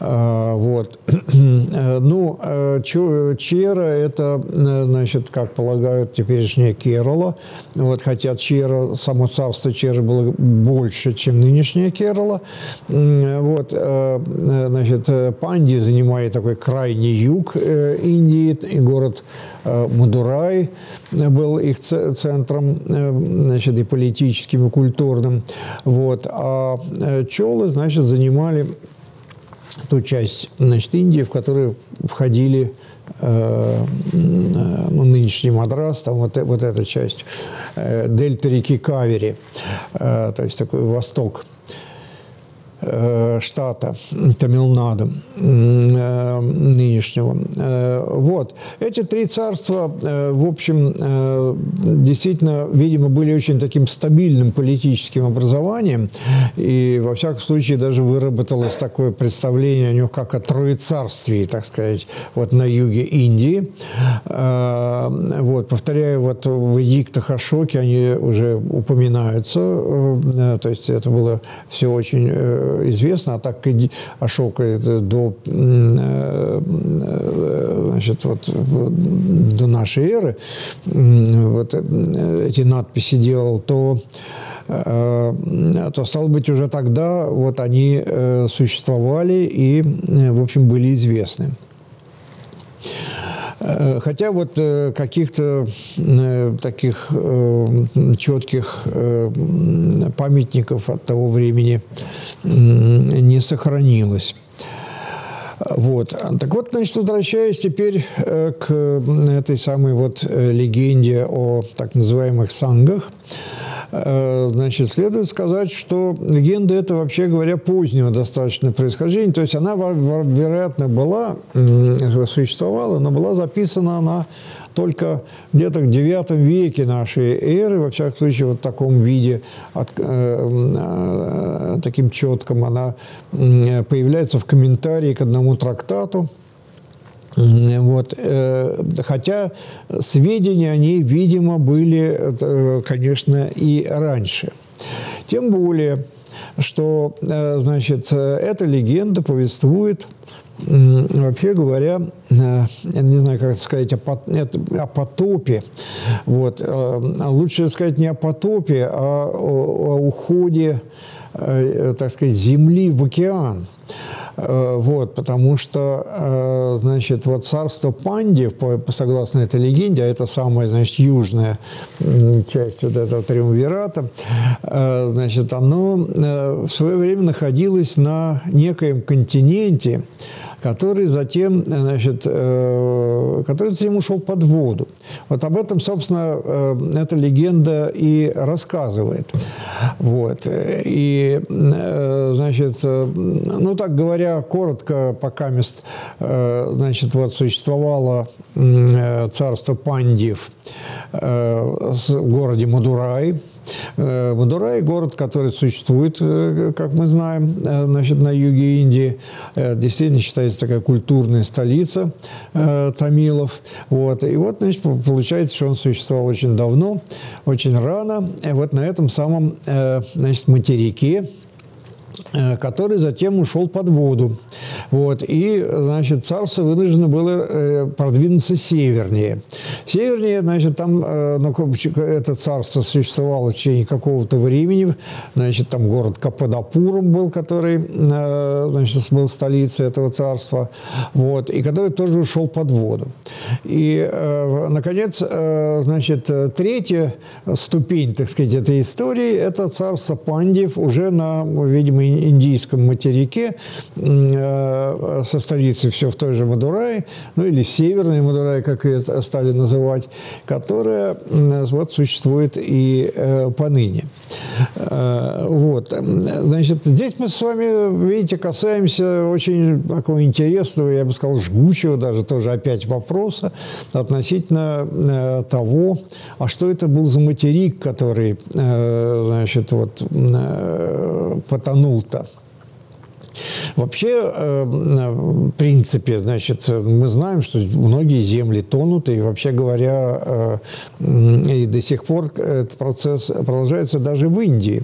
А, вот. Ну, э, Чера – это, э, значит, как полагают теперешняя Керала. Вот, хотя Чера, само царство Чера было больше, чем нынешняя Керала. Вот, значит, Панди занимает такой крайний юг Индии, и город Мадурай был их центром, значит, и политическим, и культурным. Вот. А Чолы, значит, занимали ту часть значит, Индии, в которую входили ну, нынешний Мадрас, там вот, вот эта часть, э, дельта реки Кавери, э, то есть такой восток штата Тамилнаду нынешнего. Вот. Эти три царства, в общем, действительно, видимо, были очень таким стабильным политическим образованием, и, во всяком случае, даже выработалось такое представление о них, как о троецарствии, так сказать, вот на юге Индии. Вот, повторяю, вот в эдиктах Ашоки они уже упоминаются, э, то есть это было все очень э, известно, а так как Ашока до, э, значит, вот, до нашей эры вот эти надписи делал, то, то стало быть, уже тогда вот они существовали и, в общем, были известны. Э, хотя вот э, каких-то э, таких четких памятников от того времени не сохранилось. Вот. Так вот, значит, возвращаясь теперь к этой самой вот легенде о так называемых сангах, значит, следует сказать, что легенда это, вообще говоря, позднего достаточно происхождения. То есть она, вероятно, была, существовала, но была записана она только где-то в IX веке нашей эры, во всяком случае, вот в таком виде, от, э, э, таким четком, она появляется в комментарии к одному трактату – вот. Э, хотя сведения они, видимо, были, э, конечно, и раньше. Тем более, что, э, значит, эта легенда повествует вообще говоря, не знаю, как сказать, о, потопе. Вот. Лучше сказать не о потопе, а о, о уходе, так сказать, Земли в океан. Э, вот, потому что, э, значит, вот царство Пандев, согласно этой легенде, а это самая, значит, южная часть вот этого триумвирата, э, значит, оно в свое время находилось на некоем континенте, который затем, значит, э, который затем ушел под воду. Вот об этом, собственно, э, эта легенда и рассказывает. Вот. И, э, значит, ну, так говоря, коротко, пока мест, значит, вот существовало царство Пандив в городе Мадурай, Мадурай – город, который существует, э, как мы знаем, э, значит, на юге Индии. Действительно считается такая культурная столица тамилов. Вот. И вот, значит, получается, что он существовал очень давно, очень рано. И вот на этом самом значит, материке Э, который затем ушел под воду. Вот. И, значит, царство вынуждено было э, продвинуться севернее. Севернее, значит, там э, ну, это царство существовало в течение какого-то времени. Значит, там город Каппадопуром был, который, значит, был столицей этого царства. Вот. И который тоже ушел под воду. И, наконец, значит, третья ступень, так сказать, этой истории – это царство Пандев уже на, видимо, индийском материке, э, со столицей все в той же Мадурае, ну или Северной Мадурае, как ее стали называть, которая вот существует и э, поныне. Э, вот. Значит, здесь мы с вами, видите, касаемся очень такого интересного, я бы сказал, жгучего даже тоже опять вопроса относительно того, а что это был за материк, который, значит, вот потонул Sektor. Вообще, э, в принципе, значит, мы знаем, что многие земли тонут, и вообще говоря, э, и до сих пор этот процесс продолжается даже в Индии.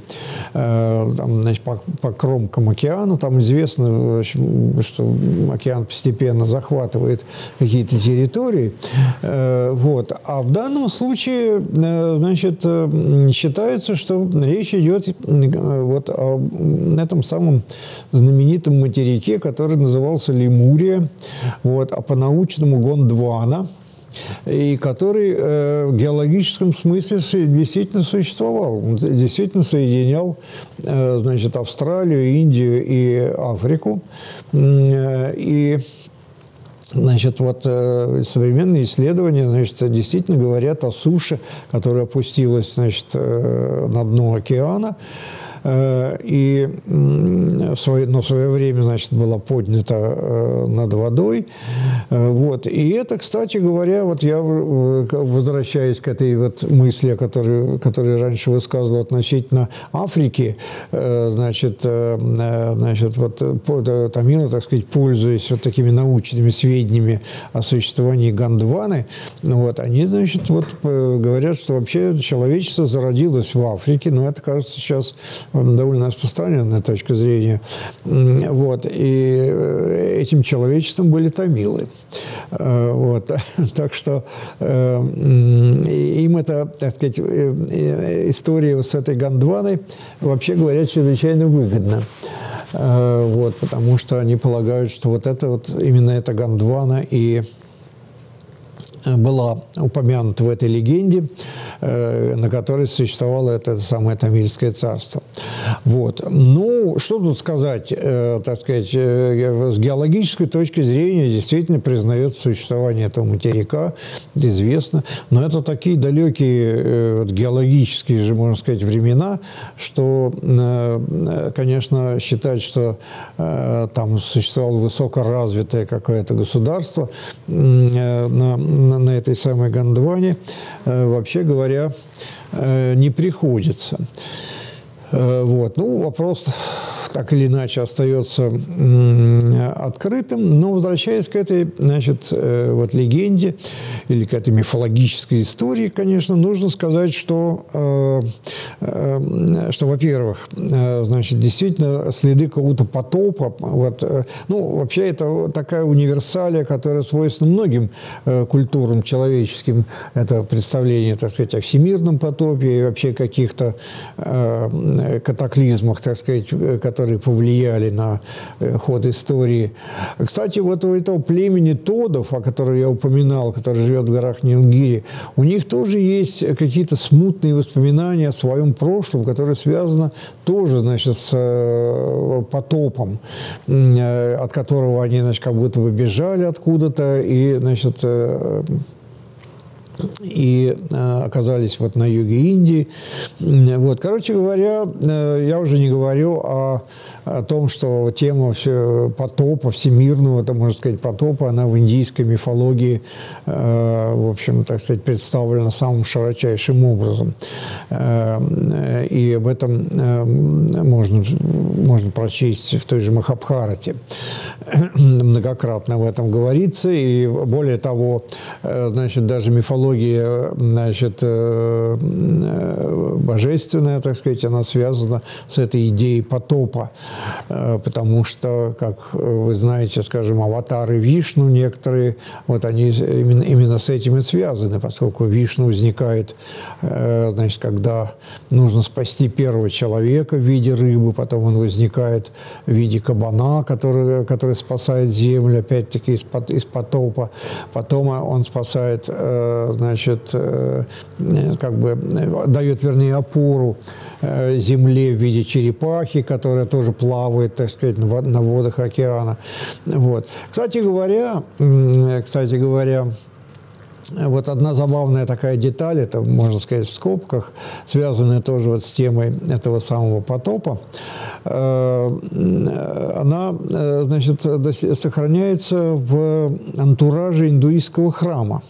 Э, там, значит, по, по кромкам океана, там известно, что океан постепенно захватывает какие-то территории. Вот. А в данном случае, значит, считается, что речь идет вот о этом самом знаменитом материке, который назывался Лемурия, вот, а по-научному Гондвана, и который э, в геологическом смысле действительно существовал. Действительно соединял э, значит, Австралию, Индию и Африку. Э, и Значит, вот э, современные исследования, значит, действительно говорят о суше, которая опустилась, значит, э, на дно океана, и в свое, в свое время, значит, была поднята над водой. Вот. И это, кстати говоря, вот я возвращаюсь к этой вот мысли, которую, которую раньше высказывал относительно Африки, значит, значит, вот Тамила, так сказать, пользуясь вот такими научными сведениями о существовании Гондваны, вот, они, значит, вот говорят, что вообще человечество зародилось в Африке, но это, кажется, сейчас довольно распространенная точка зрения. Вот, и э, этим человечеством были тамилы. Э, вот, так что э, им это, так сказать, история с этой Гондваной, вообще говоря, чрезвычайно выгодна. Вот, потому что они полагают, что вот это вот именно эта Гондвана и была упомянута в этой легенде, на которой существовало это самое Тамильское царство. Вот. Ну, что тут сказать, э, так сказать, э, с геологической точки зрения действительно признается существование этого материка, известно, но это такие далекие вот, геологические же, можно сказать, времена, что, конечно, считать, что там существовало высокоразвитое какое-то государство на на, на этой самой Гондване, э, вообще говоря, э, не приходится. Э, вот. Ну, вопрос так или иначе остается открытым. Но возвращаясь к этой, значит, э, вот легенде или к этой мифологической истории, конечно, нужно сказать, что, э, э, что во-первых, значит, действительно следы какого-то потопа, вот, ну, вообще это такая универсалия, которая свойственна многим культурам человеческим. Это представление, так сказать, о всемирном потопе и вообще каких-то катаклизмах, так сказать, которые повлияли на э, ход истории. Кстати, вот у этого племени Тодов, о котором я упоминал, который живет в горах Нилгири, у них тоже есть какие-то смутные воспоминания о своем прошлом, которое связано тоже, значит, с э, потопом, э, от которого они, значит, как будто бы бежали откуда-то и, значит, и э, оказались вот на юге Индии. Вот, короче говоря, э, я уже не говорю о, о том, что тема все, потопа, всемирного, это можно сказать, потопа, она в индийской мифологии, э, в общем, так сказать, представлена самым широчайшим образом. И об этом можно, можно прочесть в той же Махабхарате. Многократно в этом говорится, и более того, значит, даже мифология мифология, значит, э, э, божественная, так сказать, она связана с этой идеей потопа, э, потому что, как вы знаете, скажем, аватары Вишну некоторые, вот они именно, именно с этим и связаны, поскольку Вишну возникает, значит, когда нужно спасти первого человека в виде рыбы, потом он возникает в виде кабана, который, который спасает землю, опять-таки из, из потопа, потом он спасает значит, э, как бы дает, вернее, опору э, земле в виде черепахи, которая тоже плавает, так сказать, на водах океана. Вот. Кстати говоря, кстати говоря, вот одна забавная такая деталь, это, можно сказать, в скобках, связанная тоже вот с темой этого самого потопа, э, она, значит, сохраняется в антураже индуистского храма.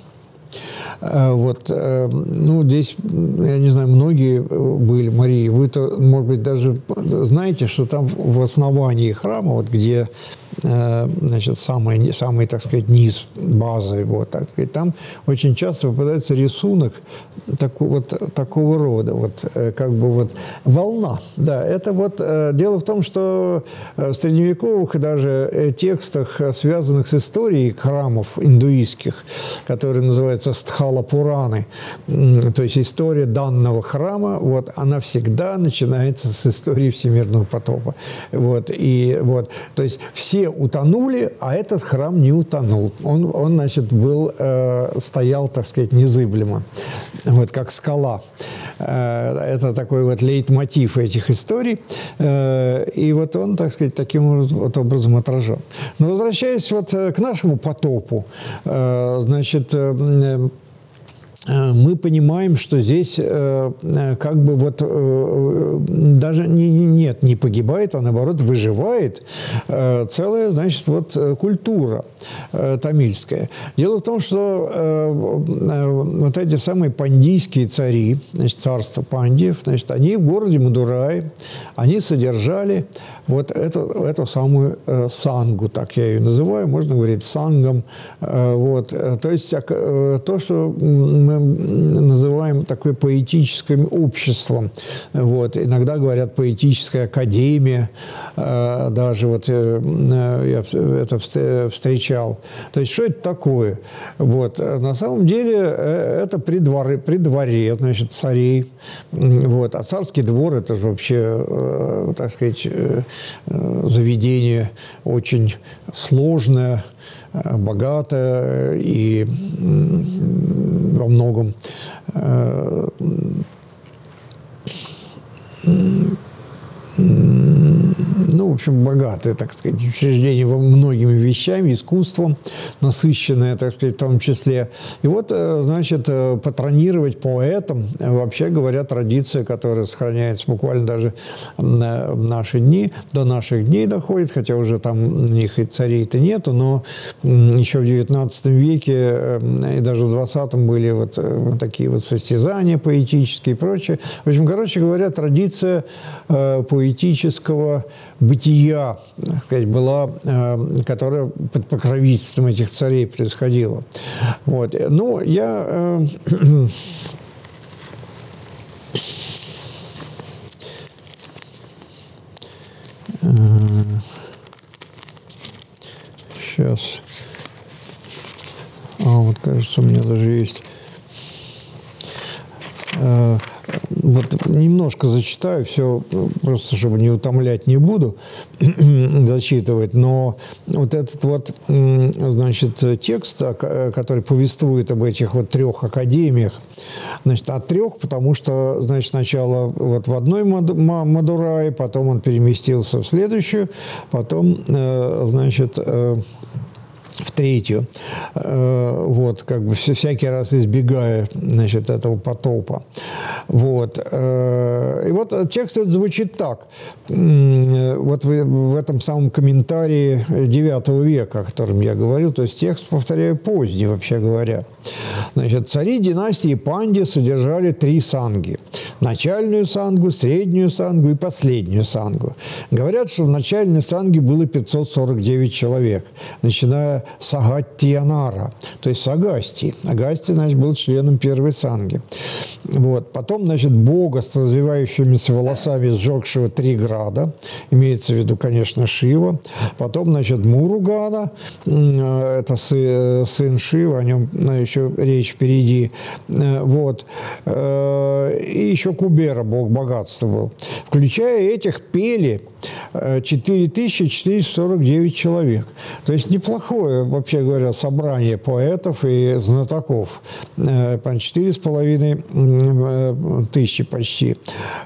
Э, вот, э, ну, здесь, я не знаю, многие были, Марии, вы-то, может быть, даже знаете, что там в основании храма, вот где Э, значит, самый, самый, так сказать, низ базы, вот, так сказать, там очень часто попадается рисунок так, вот, такого рода, вот, э, как бы вот волна, да, это вот, э, дело в том, что в средневековых даже текстах, связанных с историей храмов индуистских, которые называются Стхала Пураны, то есть история данного храма, вот, она всегда начинается с истории всемирного потопа, вот, и вот, то есть все утонули, а этот храм не утонул. Он, он значит, был, э, стоял, так сказать, незыблемо, вот как скала. Э, это такой вот лейтмотив этих историй. Э, и вот он, так сказать, таким вот образом отражен. Но возвращаясь вот э, к нашему потопу, э, значит, э, Э, мы понимаем, что здесь э, э, как бы вот даже не, нет, не погибает, а наоборот выживает целая, значит, вот культура тамильская. Дело в том, что вот эти самые пандийские цари, значит, царство пандиев, значит, они в городе Мадурай, они содержали вот эту, эту самую э, сангу, так я ее называю, можно говорить сангом. Э, вот. То есть э, то, что мы называем такое поэтическим обществом. Вот. Иногда говорят поэтическая академия, э, даже вот э, я это встречал. То есть что это такое? Вот. На самом деле э, это при дворе, при дворе значит, царей. Вот. А царский двор – это же вообще, э, так сказать, э, заведение очень сложное, богатое и во многом э, ну, в общем, богатое, так сказать, учреждение во многими вещами, искусством, насыщенное, так сказать, в том числе. И вот, э, значит, э, патронировать поэтам, э, вообще говоря, традиция, которая сохраняется буквально даже в наши дни, до наших дней доходит, хотя уже там у них и царей-то нету, но еще в XIX веке и даже в XX были вот такие вот состязания поэтические и прочее. В общем, короче говоря, традиция поэтического бытия, сказать, была, э, которая под покровительством этих царей происходила. Вот. Ну, я Сейчас. Э, а, вот, кажется, у меня даже есть э, вот немножко зачитаю, все просто, чтобы не утомлять не буду зачитывать, но вот этот вот, значит, текст, который повествует об этих вот трех академиях, значит, от трех, потому что, значит, сначала вот в одной Мадурае, потом он переместился в следующую, потом, э, значит, э, в третью. Э, вот, как бы всякий раз избегая, значит, этого потопа. Вот. Э, и вот текст этот звучит так. Вот в, этом самом комментарии IX века, о котором я говорил, то есть текст, повторяю, поздний, вообще говоря. Значит, цари династии Панди содержали три санги. Начальную сангу, среднюю сангу и последнюю сангу. Говорят, что в начальной санге было 549 человек, начиная с Агаттиянара, то есть с Агастии. Агастий, значит, был членом первой санги. Вот. Потом, значит, бога с развивающимися волосами, сжегшего три града, имеется в виду, конечно, Шива. Потом, значит, Муругана, э, это сын Шива, о нем ну, еще речь впереди. Э, вот. Э, и еще Кубера, бог богатства был. Включая этих пели 4449 человек. То есть неплохое, вообще говоря, собрание поэтов и знатоков. Четыре с половиной тысячи почти.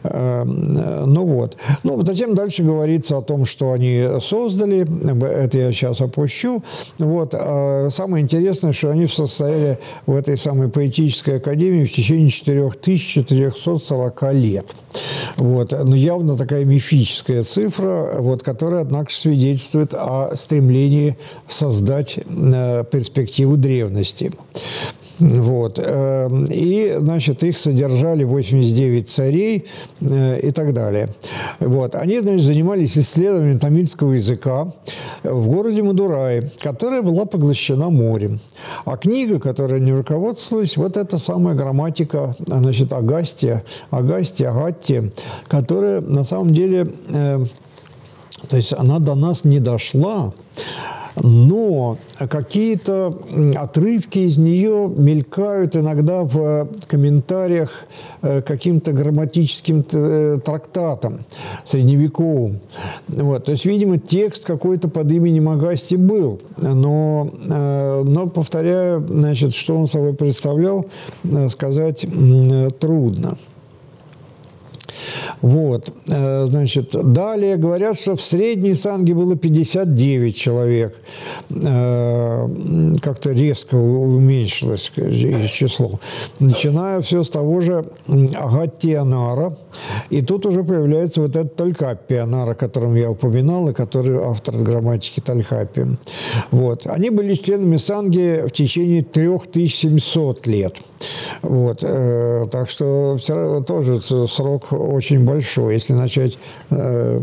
Ну вот. Ну, затем дальше говорится о том, что они создали. Это я сейчас опущу. Вот. А самое интересное, что они состояли в этой самой поэтической академии в течение 4440 лет. Вот. Но явно такая мифическая цифра, вот, которая, однако, свидетельствует о стремлении создать э, перспективу древности. Вот. Эм, и, значит, их содержали 89 царей э, и так далее. Вот. Они, значит, занимались исследованием тамильского языка в городе Мадурай, которая была поглощена морем. А книга, которая не руководствовалась, вот эта самая грамматика, значит, Агастия, Агастия, Агаттия, которая на самом деле, э, то есть она до нас не дошла, но какие-то отрывки из нее мелькают иногда в комментариях э, каким-то грамматическим э, трактатам средневековым. Вот. То есть, видимо, текст какой-то под именем Агасти был, но, э, но повторяю, значит, что он собой представлял, сказать трудно. Вот, э, значит, далее говорят, что в средней санге было 59 человек. Э, как-то резко уменьшилось число. Начиная все с того же Агатианара, и тут уже появляется вот этот Талькаппианар, о котором я упоминал, и который автор грамматики Тальхапи. Вот. Они были членами Санги в течение 3700 лет. Вот. Э, так что все равно тоже срок очень большой. Если начать э,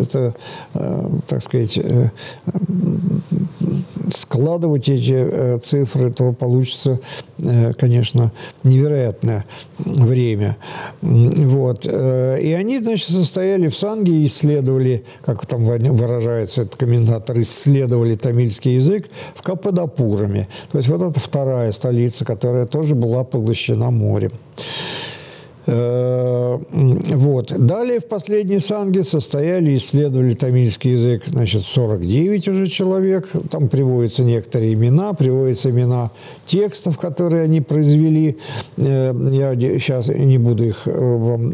это, э, так сказать, складывать эти цифры, то получится, конечно, невероятное время. Вот. И они, значит, состояли в Санге и исследовали, как там выражается этот комментатор, исследовали тамильский язык в Каппадопураме. То есть вот это вторая столица, которая тоже была поглощена морем. Э, вот. Далее в последней санге состояли, исследовали тамильский язык, значит, 49 уже человек. Там приводятся некоторые имена, приводятся имена текстов, которые они произвели. Э, я сейчас не буду их э, вам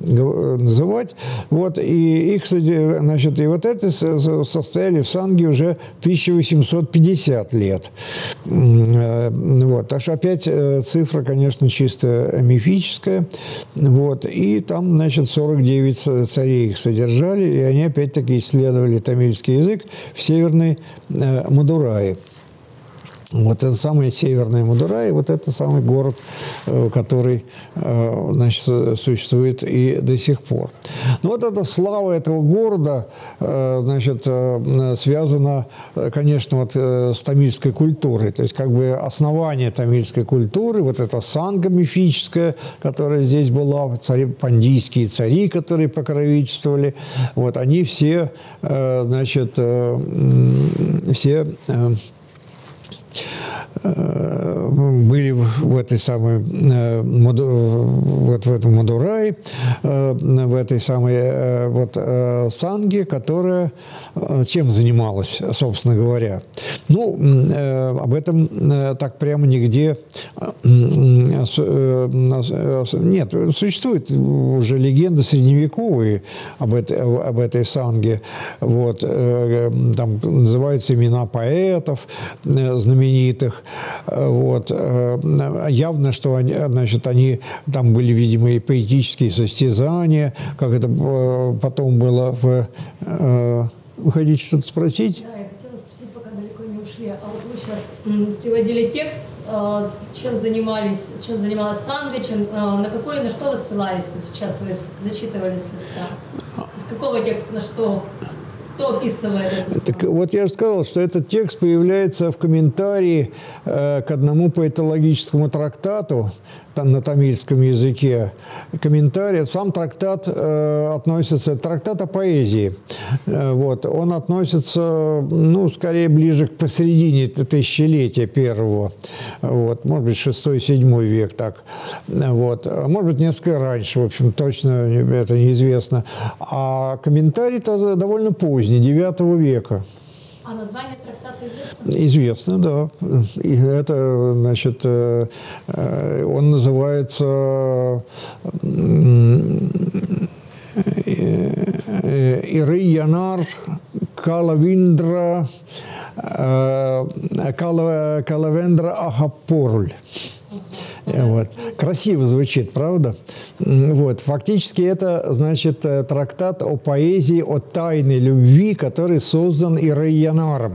называть. Вот. И их, значит, и вот это состояли в санге уже 1850 лет. Вот. Так что опять цифра, конечно, чисто мифическая. Вот. Вот. И там, значит, 49 царей их содержали, и они опять-таки исследовали тамильский язык в Северной э, Мадурае. Вот это самый северный Мадурай, вот это самый город, э, который э, значит, существует и до сих пор. Но вот эта слава этого города э, значит, связана, конечно, вот с тамильской культурой. То есть как бы основание тамильской культуры, вот эта санга мифическая, которая здесь была, цари, пандийские цари, которые покровительствовали, вот они все, значит, все были в этой самой э, вот в этом Мадурае, э, в этой самой вот Санге, которая чем занималась, собственно говоря. Ну, об этом так прямо нигде нет. Существует уже легенда средневековые об этой, об этой Санге. Вот, там называются имена поэтов знаменитых. Вот. Э, явно, что они, значит, они, там были, видимо, и поэтические состязания, как это э, потом было в... Э, вы хотите что-то спросить я хотела спросить, пока далеко не ушли. А вот сейчас приводили текст, чем занимались, чем занималась Санга, чем, на какой, на что вы ссылались вот сейчас вы зачитывали с листа? Из какого текста на что кто описывает это? Так, вот я же сказал, что этот текст появляется в комментарии э, к одному поэтологическому трактату на тамильском языке. Комментарий. Сам трактат э, относится... Трактат о поэзии. Э, вот. Он относится, ну, скорее ближе к посередине тысячелетия первого. Вот. Может быть, шестой-седьмой век так. Вот. Может быть, несколько раньше. В общем, точно это неизвестно. А комментарий-то довольно поздний 9 века. А название трактата известно? Известно, да. И это, значит, э, э, он называется э, Иры Янар Калавиндра Калавендра Ахапорль. Вот. Красиво звучит, правда? Вот. Фактически это, значит, э, трактат о поэзии, о тайной любви, который создан Ирейянаром.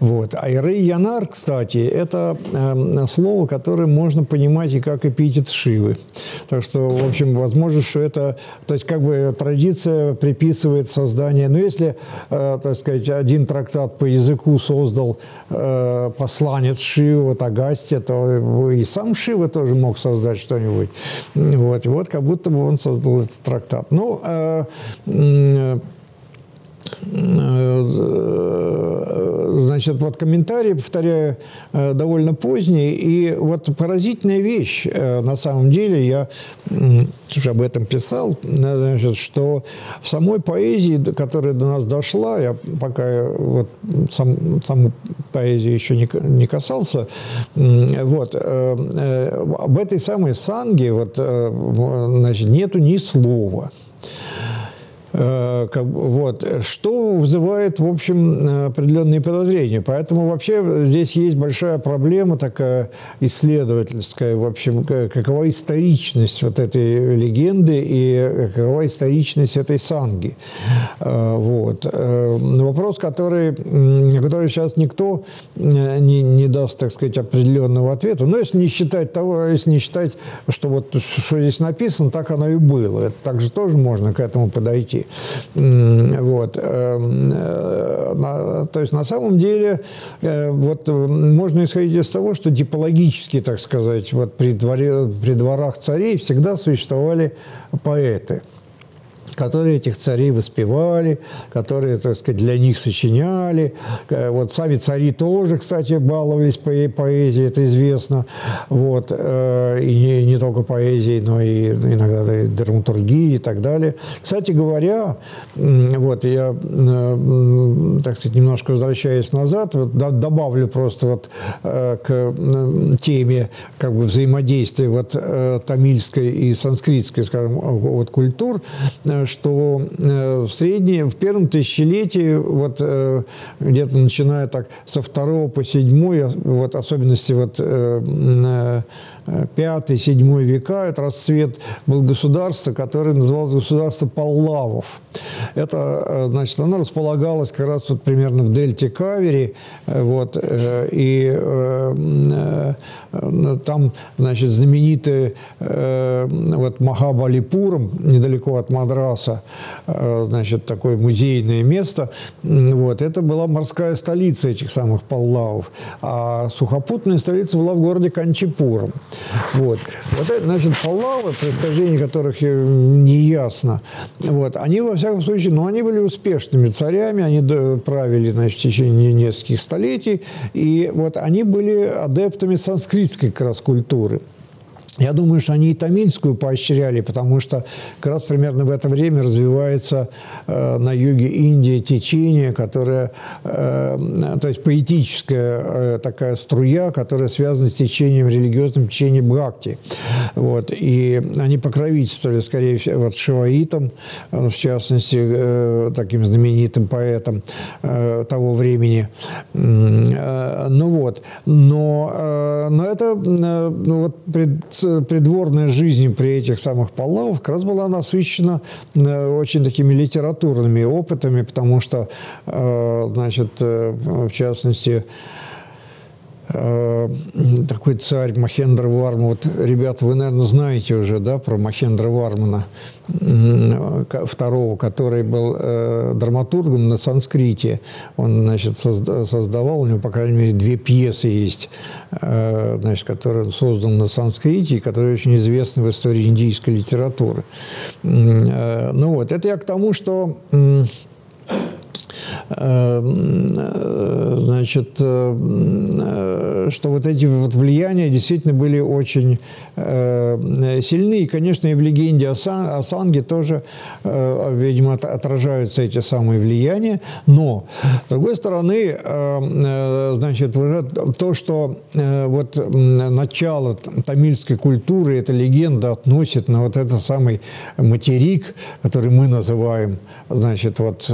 Вот. А Ирейянар, кстати, это э, слово, которое можно понимать и как эпитет Шивы. Так что, в общем, возможно, что это, то есть, как бы традиция приписывает создание, но если, э, так сказать, один трактат по языку создал э, посланец Шивы, вот Агастия, то и сам Шива тоже мог создать что-нибудь. Вот. И вот как будто бы он создал этот трактат. Ну, э, значит, вот комментарий, повторяю, довольно поздний. И вот поразительная вещь, на самом деле, я уже об этом писал, значит, что в самой поэзии, которая до нас дошла, я пока вот сам, саму поэзию еще не, не касался, вот, об этой самой санге вот, значит, нету ни слова. Э, вот, что вызывает, в общем, э, определенные подозрения. Поэтому вообще здесь есть большая проблема такая исследовательская, в общем, какова историчность вот этой легенды и какова историчность этой санги. Э, вот. Вопрос, который, который сейчас никто не, не даст, так сказать, определенного ответа. Но если не считать того, если не считать, что вот что здесь написано, так оно и было. Это также тоже можно к этому подойти. Вот. Эм, э, то есть на самом деле э, вот можно исходить из того, что типологически, так сказать, вот при, дворе, при дворах царей всегда существовали поэты – которые этих царей воспевали, которые, так сказать, для них сочиняли. Э, вот сами цари тоже, кстати, баловались по поэзии, это известно. Вот. Э, и не, не только поэзией, но и иногда и драматургией и так далее. Кстати говоря, вот я, э, так сказать, немножко возвращаясь назад, вот, добавлю просто вот к теме как бы взаимодействия вот тамильской и санскритской, скажем, вот культур, что э, в среднем, в первом тысячелетии, вот э, где-то начиная так со второго по седьмой, вот особенности вот э, пятый, седьмой века, это расцвет был государства, которое называлось государство Паллавов. Это, значит, оно располагалось как раз вот примерно в дельте Кавери, вот, и там, значит, знаменитый вот Махабалипуром, недалеко от Мадраса, значит, такое музейное место, вот, это была морская столица этих самых Паллавов, а сухопутная столица была в городе Канчипуром. Вот. Вот это, значит, Паллавы, происхождение которых не ясно, вот, они, во всяком случае, ну, они были успешными царями, они правили, значит, в течение нескольких столетий, и вот они были адептами санскритской как раз культуры. Я думаю, что они и тамильскую поощряли, потому что как раз примерно в это время развивается э, на юге Индии течение, которое, э, то есть поэтическая э, такая струя, которая связана с течением религиозным течением Бхакти. Вот. И они покровительствовали, скорее всего, вот Шиваитам, э, в частности, э, таким знаменитым поэтом э, того времени. Э, ну вот. Но, э, но это э, ну, вот пред придворная жизнь при этих самых Паллавах как раз была насыщена э, очень такими литературными опытами, потому что, э, значит, э, в частности, такой царь Махендра Варма. Вот, ребята, вы, наверное, знаете уже, да, про Махендра Вармана второго, который был э, драматургом на санскрите. Он, значит, создавал, у него, по крайней мере, две пьесы есть, э, значит, которые он создал на санскрите, и которые очень известны в истории индийской литературы. Э, ну вот, это я к тому, что э, значит, э, что вот эти вот влияния действительно были очень э, сильны. И, конечно, и в легенде о, Сан, Санге тоже, видимо, отражаются эти самые влияния. Но, с другой стороны, значит, уже то, что вот начало тамильской культуры, эта легенда относит на вот этот самый материк, который мы называем, значит, вот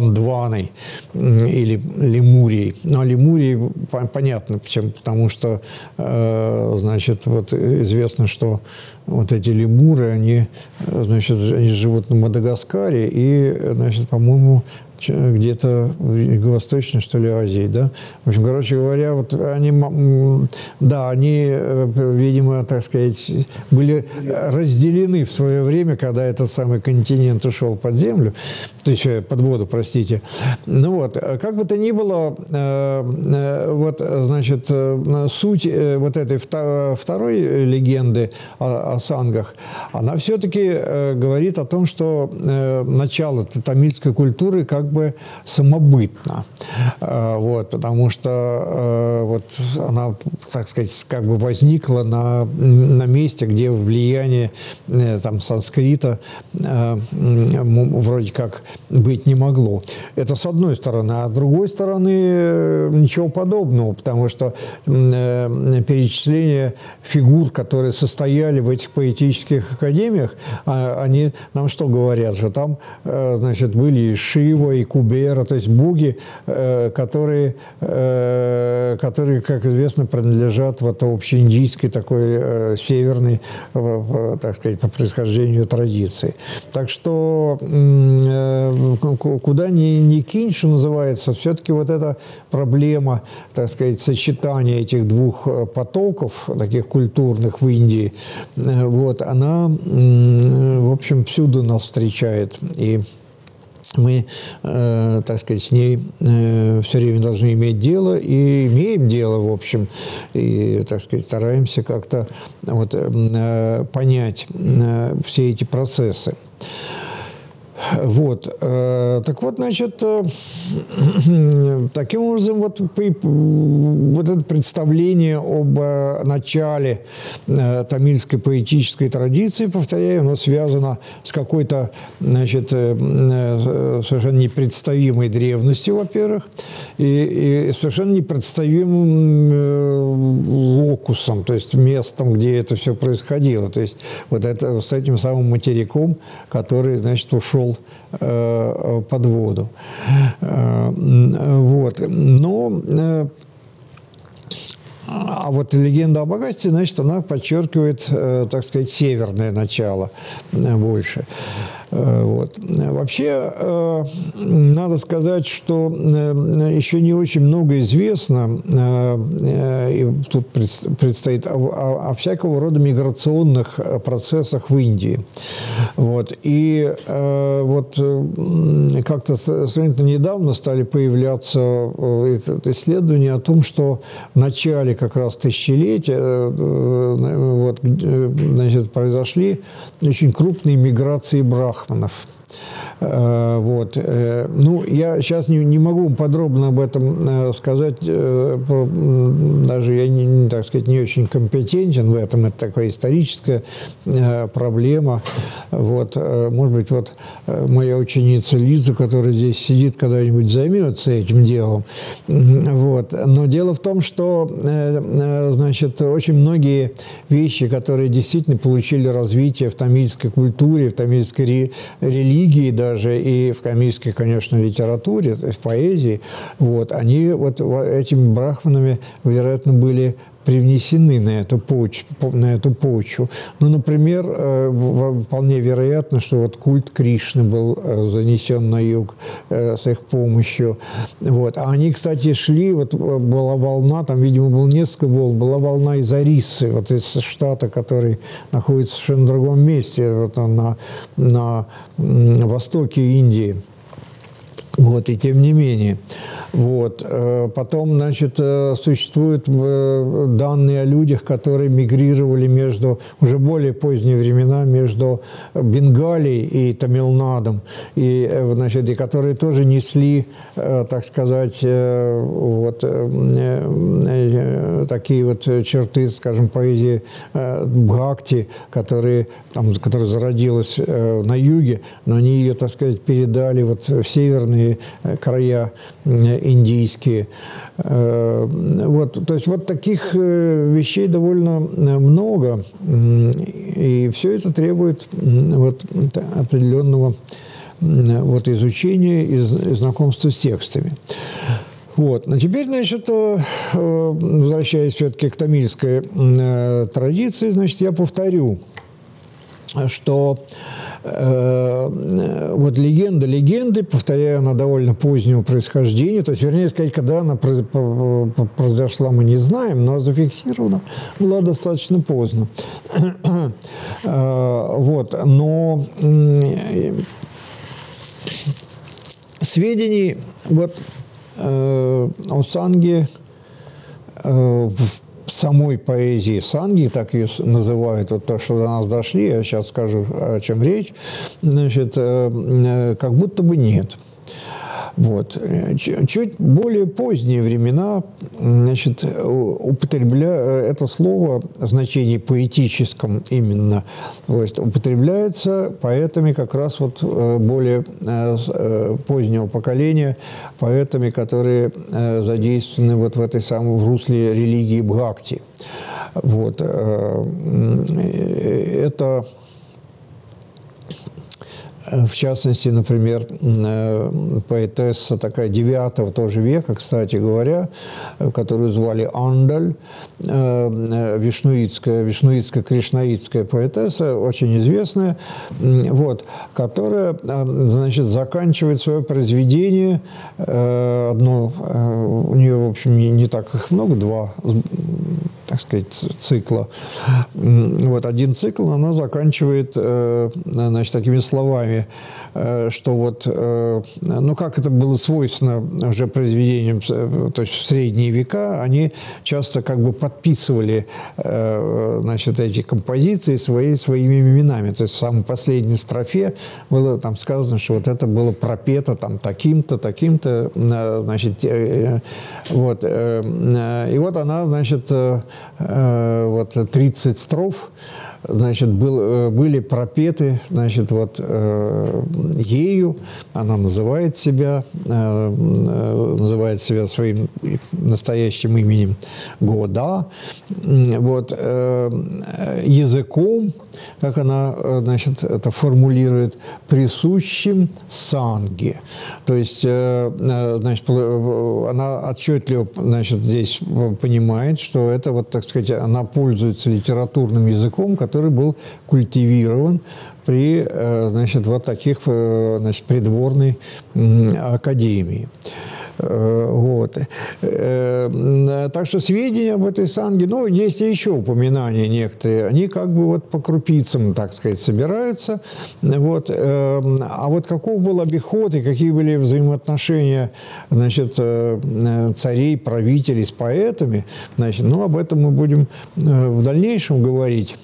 Гондваной или Лемурией. Но Лемурией понятно, почему, потому что, э, значит, вот известно, что вот эти лемуры, они, э, значит, они живут на Мадагаскаре и, значит, по-моему, где-то в Юго-Восточной, что ли, Азии, да. В общем, короче говоря, вот они, да, они, э, видимо, так сказать, были разделены в свое время, когда этот самый континент ушел под землю, то есть э, под воду, простите. Ну вот, как бы то ни было, э, вот, значит, суть вот этой второй легенды о, о сангах, она все-таки говорит о том, что начало тамильской культуры как бы самобытна. Вот, потому что вот она, так сказать, как бы возникла на, на месте, где влияние там, санскрита вроде как быть не могло. Это с одной стороны. А с другой стороны, ничего подобного, потому что перечисление фигур, которые состояли в этих поэтических академиях, а, они нам что говорят? Что там, э, значит, были и Шива, и Кубера, то есть боги, э, которые, э, которые как известно, принадлежат вот общеиндийской такой северной, так сказать, по происхождению традиции. Так что куда ни, ни кинь, что называется, все-таки вот эта проблема, так сказать, сочетания этих двух потоков, таких культурных в Индии, вот, она, в общем, всюду нас встречает. И мы, э, так сказать, с ней э, все время должны иметь дело и имеем дело, в общем, и, так сказать, стараемся как-то вот, э, понять э, все эти процессы. Вот. Э, так вот, значит, э, таким образом, вот, вот это представление об э, начале тамильской поэтической традиции, повторяю, оно связано с какой-то, значит, совершенно непредставимой древностью, во-первых, и, и совершенно непредставимым локусом, то есть местом, где это все происходило. То есть вот это с этим самым материком, который, значит, ушел Э, под воду. Э, вот. Но э, а вот легенда о богатстве, значит, она подчеркивает, так сказать, северное начало больше. Э, вот. Вообще, э, надо сказать, что э, еще не очень много известно, и тут предстоит о, о всякого рода миграционных процессах в Индии. Вот. И вот как-то сравнительно недавно стали появляться исследования о том, что в начале как раз тысячелетия вот, значит, произошли очень крупные миграции брахманов. Э, вот. Э, ну, я сейчас не, не могу подробно об этом э, сказать, даже я, не, так сказать, не очень компетентен в этом, это такая историческая проблема. Вот. Может быть, вот моя ученица Лиза, которая здесь сидит, когда-нибудь займется этим делом. Вот. Но дело в том, что, значит, очень многие вещи, которые действительно получили развитие в тамильской культуре, в тамильской религии даже и в камийской, конечно, литературе, в поэзии, вот, они вот этими брахманами, вероятно, были привнесены на эту почву, на эту почву. Ну, например, э, вполне вероятно, что вот культ Кришны был э, занесен на юг э, с их помощью. Вот. А они, кстати, шли, вот была волна, там, видимо, было несколько волн, была волна из Арисы, вот из штата, который находится в совершенно другом месте, вот на, на востоке Индии. Вот, и тем не менее. Вот. Э, потом, значит, э, существуют э, данные о людях, которые мигрировали между, уже более поздние времена, между Бенгалией и Тамилнадом, и, значит, и которые тоже несли, так сказать, вот, такие вот черты, скажем, поэзии Бхакти, которые, там, которая зародилась на юге, но они ее, так сказать, передали вот в северные края индийские. Э, вот, то есть вот таких э, вещей довольно э, много, и все это требует вот определенного вот изучения и знакомства с текстами. Вот. Но теперь, значит, возвращаясь все-таки к тамильской традиции, значит, я повторю, что э, вот легенда легенды, повторяю, она довольно позднего происхождения, то есть, вернее сказать, когда она произошла, мы не знаем, но зафиксирована была достаточно поздно. э, вот, но э, сведений вот э, о Санге э, самой поэзии Санги, так ее называют, вот то, что до нас дошли, я сейчас скажу, о чем речь, значит, э, э, как будто бы нет. Вот. Чуть более поздние времена значит, употребля... это слово в значении поэтическом именно то есть, употребляется поэтами как раз вот более позднего поколения, поэтами, которые задействованы вот в этой самой в русле религии Бхакти. Вот. Это в частности, например, э, поэтесса такая девятого тоже века, кстати говоря, которую звали Андаль, э, вишнуитская, вишнуитско-кришнаитская поэтесса, очень известная, вот, которая, э, значит, заканчивает свое произведение, одно, у нее, в общем, не так их много, два так сказать, цикла. Вот один цикл она заканчивает, э, значит, такими словами, э, что вот, э, ну, как это было свойственно уже произведениям, то есть в средние века, они часто как бы подписывали, значит, эти композиции свои, своими именами. То есть в самой последней строфе было там сказано, что вот это было пропето там таким-то, таким-то, значит, вот. И вот она, значит, Э, вот 30 строф, значит, был, э, были пропеты, значит, вот э, ею, она называет себя, называет себя своим настоящим именем Года, вот, языком, как она, значит, это формулирует, присущим санге. То есть, значит, она отчетливо, значит, здесь понимает, что это вот так сказать, она пользуется литературным языком, который был культивирован при, э, значит, вот таких, э, значит, придворной академии. Э, вот. Так что сведения об этой санге, ну, есть еще упоминания некоторые, они как бы вот по крупицам, так сказать, собираются. Вот. А вот каков был обиход и какие были взаимоотношения, значит, царей, правителей с поэтами, значит, ну, об этом мы будем в дальнейшем говорить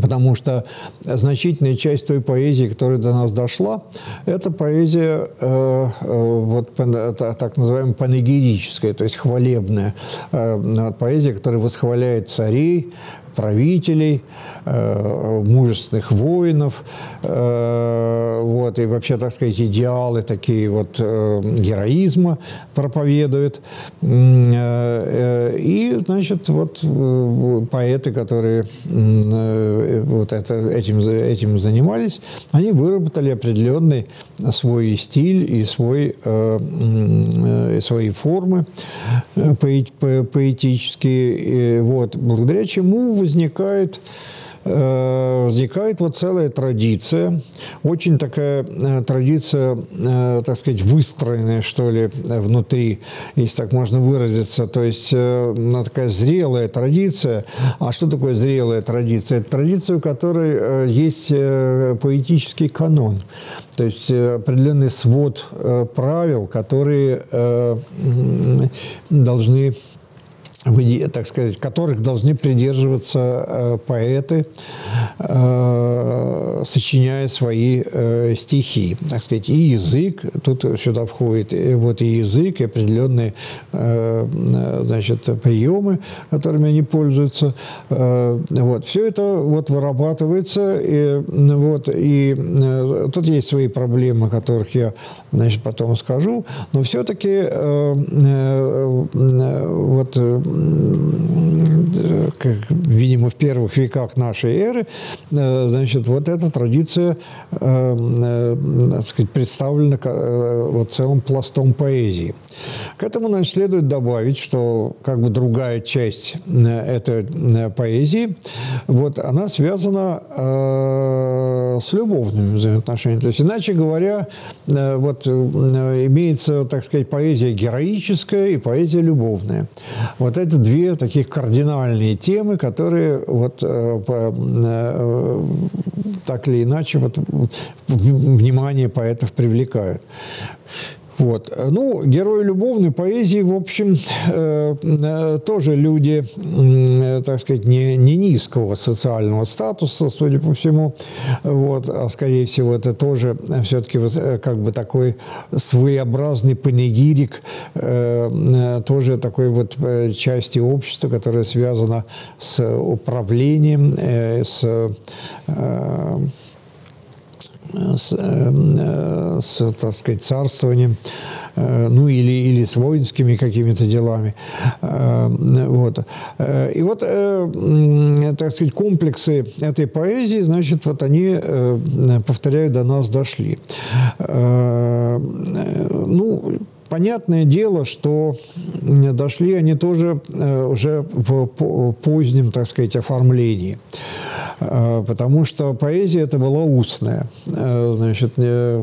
потому что значительная часть той поэзии, которая до нас дошла, это поэзия э, э вот, так называемая панегирическая, то есть хвалебная. Э, поэзия, которая восхваляет царей, правителей, э, мужественных воинов, э, вот, и вообще, так сказать, идеалы такие вот э, героизма проповедуют. И, значит, вот поэты, которые вот это, этим, этим занимались, они выработали определенный свой стиль и свой, свои формы поэтические, вот, благодаря чему возникает э, возникает вот целая традиция, очень такая э, традиция, э, так сказать, выстроенная, что ли, внутри, если так можно выразиться. То есть она такая зрелая традиция. А что такое зрелая традиция? Это традиция, у которой есть поэтический канон. То есть определенный свод правил, которые должны так сказать, которых должны придерживаться э, поэты, э, сочиняя свои э, стихи. Так сказать, и язык, тут сюда входит вот и язык, и определенные значит, приемы, которыми они пользуются. Вот. Все это вот вырабатывается, и, вот, и тут есть свои проблемы, о которых я значит, потом скажу, но все-таки вот как, видимо, в первых веках нашей эры, э, значит, вот эта традиция, э, э, так сказать, представлена вот целым пластом поэзии. К этому, значит, следует добавить, что как бы другая часть этой поэзии, вот, она связана э, с любовными взаимоотношениями. То есть, иначе говоря, э, вот имеется, так сказать, поэзия героическая и поэзия любовная. Вот это две таких кардинальные темы, которые вот э, э, так или иначе вот, внимание поэтов привлекают. Вот. Ну, герои любовной поэзии, в общем, э, э, тоже люди, э, так сказать, не, не низкого социального статуса, судя по всему. Вот. А скорее всего, это тоже все-таки как бы такой своеобразный панегирик, э, тоже такой вот части общества, которая связана с управлением, с с, э, с, так сказать, царствованием, э, ну или, или с воинскими какими-то делами. Э, вот. И вот, так сказать, комплексы этой поэзии, значит, вот они, повторяю, до нас дошли. Ну, Понятное дело, что дошли они тоже уже в позднем, так сказать, оформлении. Э, потому что поэзия это была устная. Э, значит,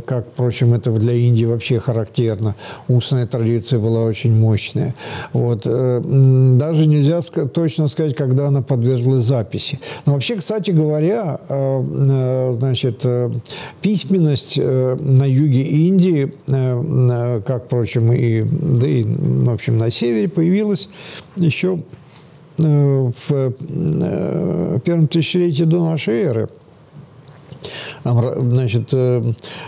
как, впрочем, это для Индии вообще характерно. Устная традиция была очень мощная. Вот. Э, даже нельзя точно сказать, когда она подверглась записи. Но вообще, кстати говоря, значит, письменность на юге Индии, как, впрочем, и, да и, в общем, на севере появилась еще Э, в э, первом тысячелетии до нашей эры – значит, э,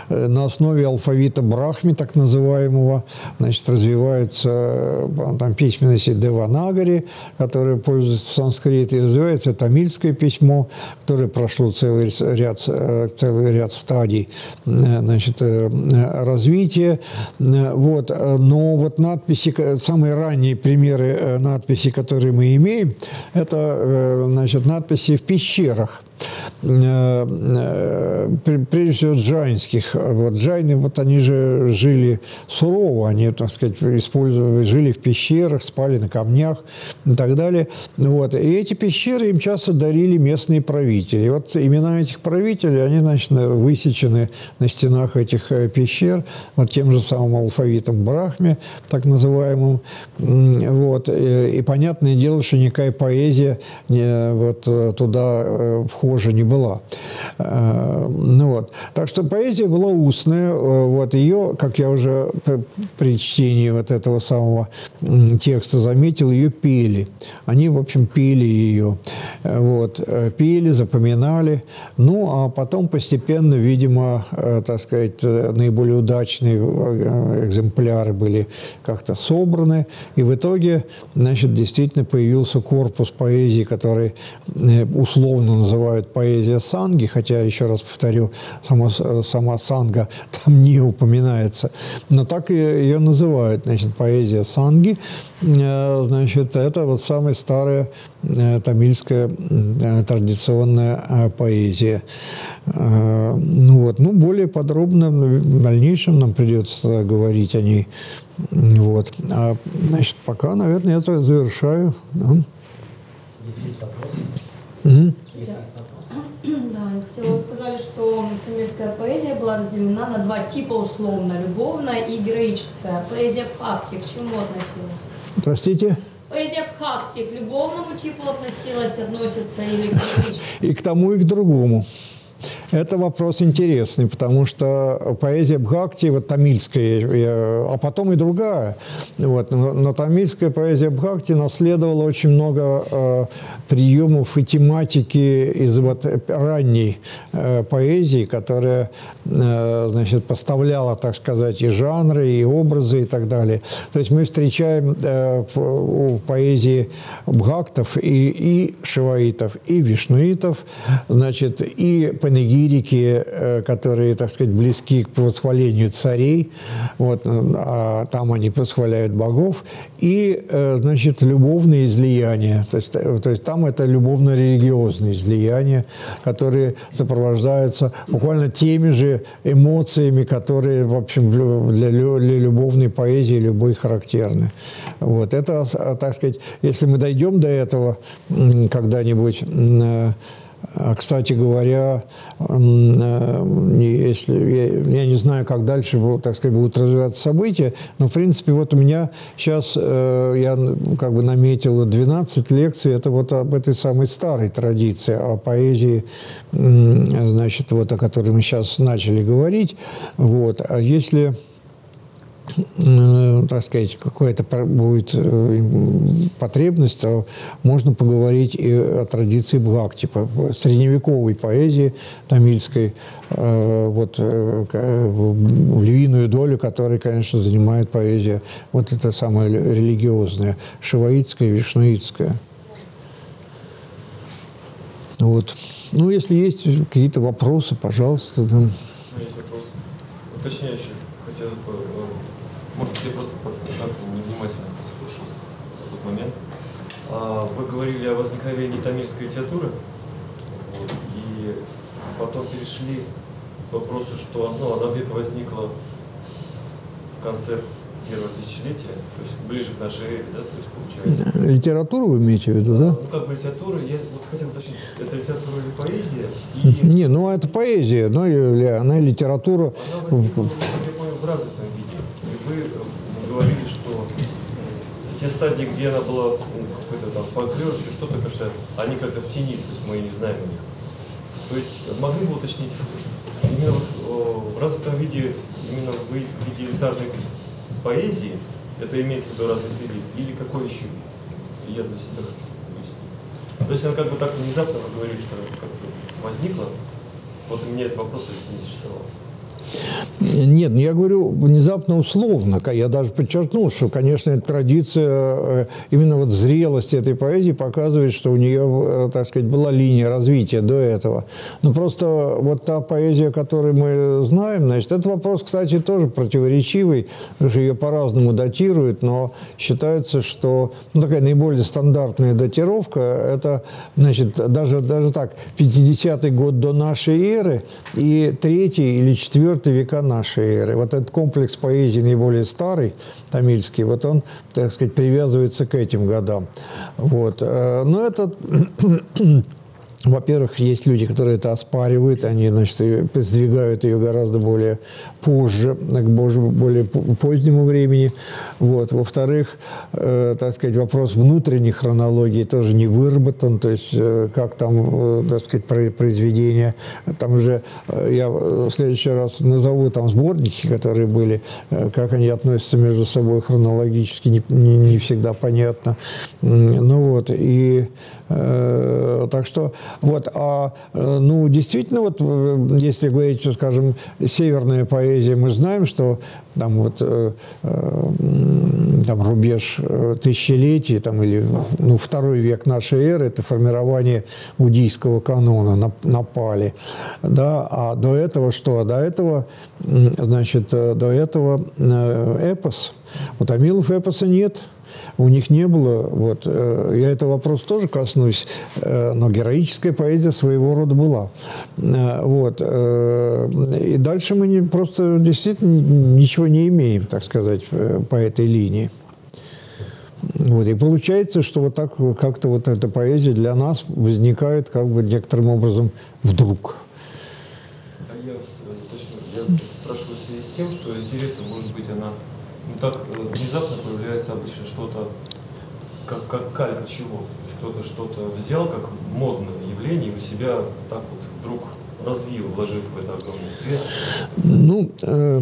на основе алфавита Брахми, так называемого, значит, развиваются э, там письменности Деванагари, которые пользуются санскритом, и развивается тамильское письмо, которое прошло целый ряд, э, целый ряд стадий значит, развития. Вот. Но вот надписи, самые ранние примеры надписей, которые мы имеем, это значит, надписи в пещерах. Э, э, прежде всего джайнских. Вот джайны, вот они же жили сурово, они, так сказать, использовали, жили в пещерах, спали на камнях и так далее. Вот. И эти пещеры им часто дарили местные правители. И вот имена этих правителей, они, значит, высечены на стенах этих э, пещер, вот тем же самым алфавитом Брахме, так называемым. Вот. И, и понятное дело, что никакая поэзия вот, туда вхожа не была. Э, ну, вот. Так что поэзия была устная. Э, вот ее, как я уже при чтении вот этого самого текста заметил, ее пели. Они, в общем, пели ее. Э, вот. Пели, запоминали. Ну, а потом постепенно, видимо, так сказать, наиболее удачные экземпляры были как-то собраны. И в итоге, значит, действительно появился корпус поэзии, который условно называют поэзия санги, хотя, еще раз повторю, сама, сама санга там не упоминается, но так ее называют, значит, поэзия санги, э, значит, это вот самая старая э, тамильская э, традиционная поэзия. Ну вот, ну более подробно в дальнейшем нам придется говорить о ней. Вот. А, значит, пока, наверное, я это завершаю. Есть вопросы? Угу. Есть вы сказали, что тамильская поэзия была разделена на два типа условно, любовная и героическая. Поэзия Бхакти к чему относилась? Простите? Поэзия Бхакти к любовному типу относилась, относится или к? И к тому, и к другому. Это вопрос интересный, потому что поэзия Бхакти, вот тамильская, а потом и другая, вот, но, но тамильская поэзия Бхакти наследовала очень много э, приемов и тематики из вот ранней э, поэзии, которая, э, значит, поставляла, так сказать, и жанры, и образы, и так далее. То есть мы встречаем э, у поэзии бхактов и, и шиваитов, и вишнуитов, значит, и панегирики, э, которые, так сказать, близки к восхвалению царей, вот, а там они восхваляют богов, и, э, значит, любовные излияния, то есть, э, то есть там это любовно-религиозные излияния, которые сопровождаются буквально теми же эмоциями, которые, в общем, для, для любовной поэзии любой характерны. Вот. Это, так сказать, если мы дойдем до этого когда-нибудь, а, кстати говоря, э, если я, я не знаю, как дальше так сказать, будут развиваться события, но в принципе вот у меня сейчас э, я как бы наметил 12 лекций, это вот об этой самой старой традиции, о поэзии, значит, вот о которой мы сейчас начали говорить. Вот. А если так сказать, какая-то будет э, потребность, то можно поговорить и о традиции Бхакти, средневековой поэзии тамильской, э, вот львиную долю которой, конечно, занимает поэзия вот эта самая религиозная, шиваитская, вишнуитская. Вот. Ну, если есть какие-то вопросы, пожалуйста. Да. Есть вопрос уточняющий. Хотелось бы, э, может быть, я просто невнимательно послушал тот момент. А, вы говорили о возникновении тамильской литературы, вот, и потом перешли к вопросу, что ну, она где-то возникла в конце первого тысячелетия, то есть ближе к нашей эре, да, то есть получается. Литературу вы имеете в виду, да? Ну, как бы литература, я вот хотел уточнить, это литература или поэзия? И... Не, ну это поэзия, но она литература. Она возникла, я понял, в развитом виде. Вы говорили, что те стадии, где она была, какой-то там фольклор, еще что-то как-то, они как-то в тени, то есть мы не знаем о них. То есть могли бы уточнить, именно в развитом виде, именно в виде элитарной поэзии, это имеется в виду развитый вид, или какой еще вид? Я для себя хочу выяснить. То есть она как бы так внезапно вы говорили, что как-то возникло, вот меня этот вопрос заинтересовал. Нет, ну я говорю внезапно условно. Я даже подчеркнул, что, конечно, традиция э, именно вот зрелости этой поэзии показывает, что у нее, э, так сказать, была линия развития до этого. Но просто вот та поэзия, которую мы знаем, значит, этот вопрос, кстати, тоже противоречивый, потому что ее по-разному датируют, но считается, что ну, такая наиболее стандартная датировка – это, значит, даже, даже так, 50-й год до нашей эры и третий или четвертый века нашей эры. Вот этот комплекс поэзии наиболее старый, тамильский, вот он, так сказать, привязывается к этим годам. Вот. Э, но это во-первых, есть люди, которые это оспаривают, они, значит, сдвигают ее гораздо более позже, к более позднему времени. Вот. Во-вторых, э, так сказать, вопрос внутренней хронологии тоже не выработан, то есть э, как там, э, так сказать, произведения. Там уже э, я в следующий раз назову там сборники, которые были, э, как они относятся между собой хронологически, не, не, не всегда понятно. Ну вот, и э, так что вот, а, э, ну, действительно, вот, э, если говорить, скажем, северная поэзия, мы знаем, что там вот э, там рубеж тысячелетий, там, или ну, второй век нашей эры, это формирование буддийского канона на, на Пали. Да? А до этого что? До этого, значит, до этого эпос. У тамилов эпоса нет – у них не было. Вот. Э, я этого вопрос тоже коснусь, э, но героическая поэзия своего рода была. Э, вот. И дальше мы не, просто действительно ничего не имеем, так сказать, по этой линии. Вот. И получается, что вот так как-то вот эта поэзия для нас возникает как бы некоторым образом вдруг. А я, точно, я спрашиваю в связи с тем, что интересно, может быть, она так э, внезапно появляется обычно что-то, как, как калька чего. Кто-то что-то взял как модное явление и у себя так вот вдруг развил, вложив в это огромное средство? Ну, э,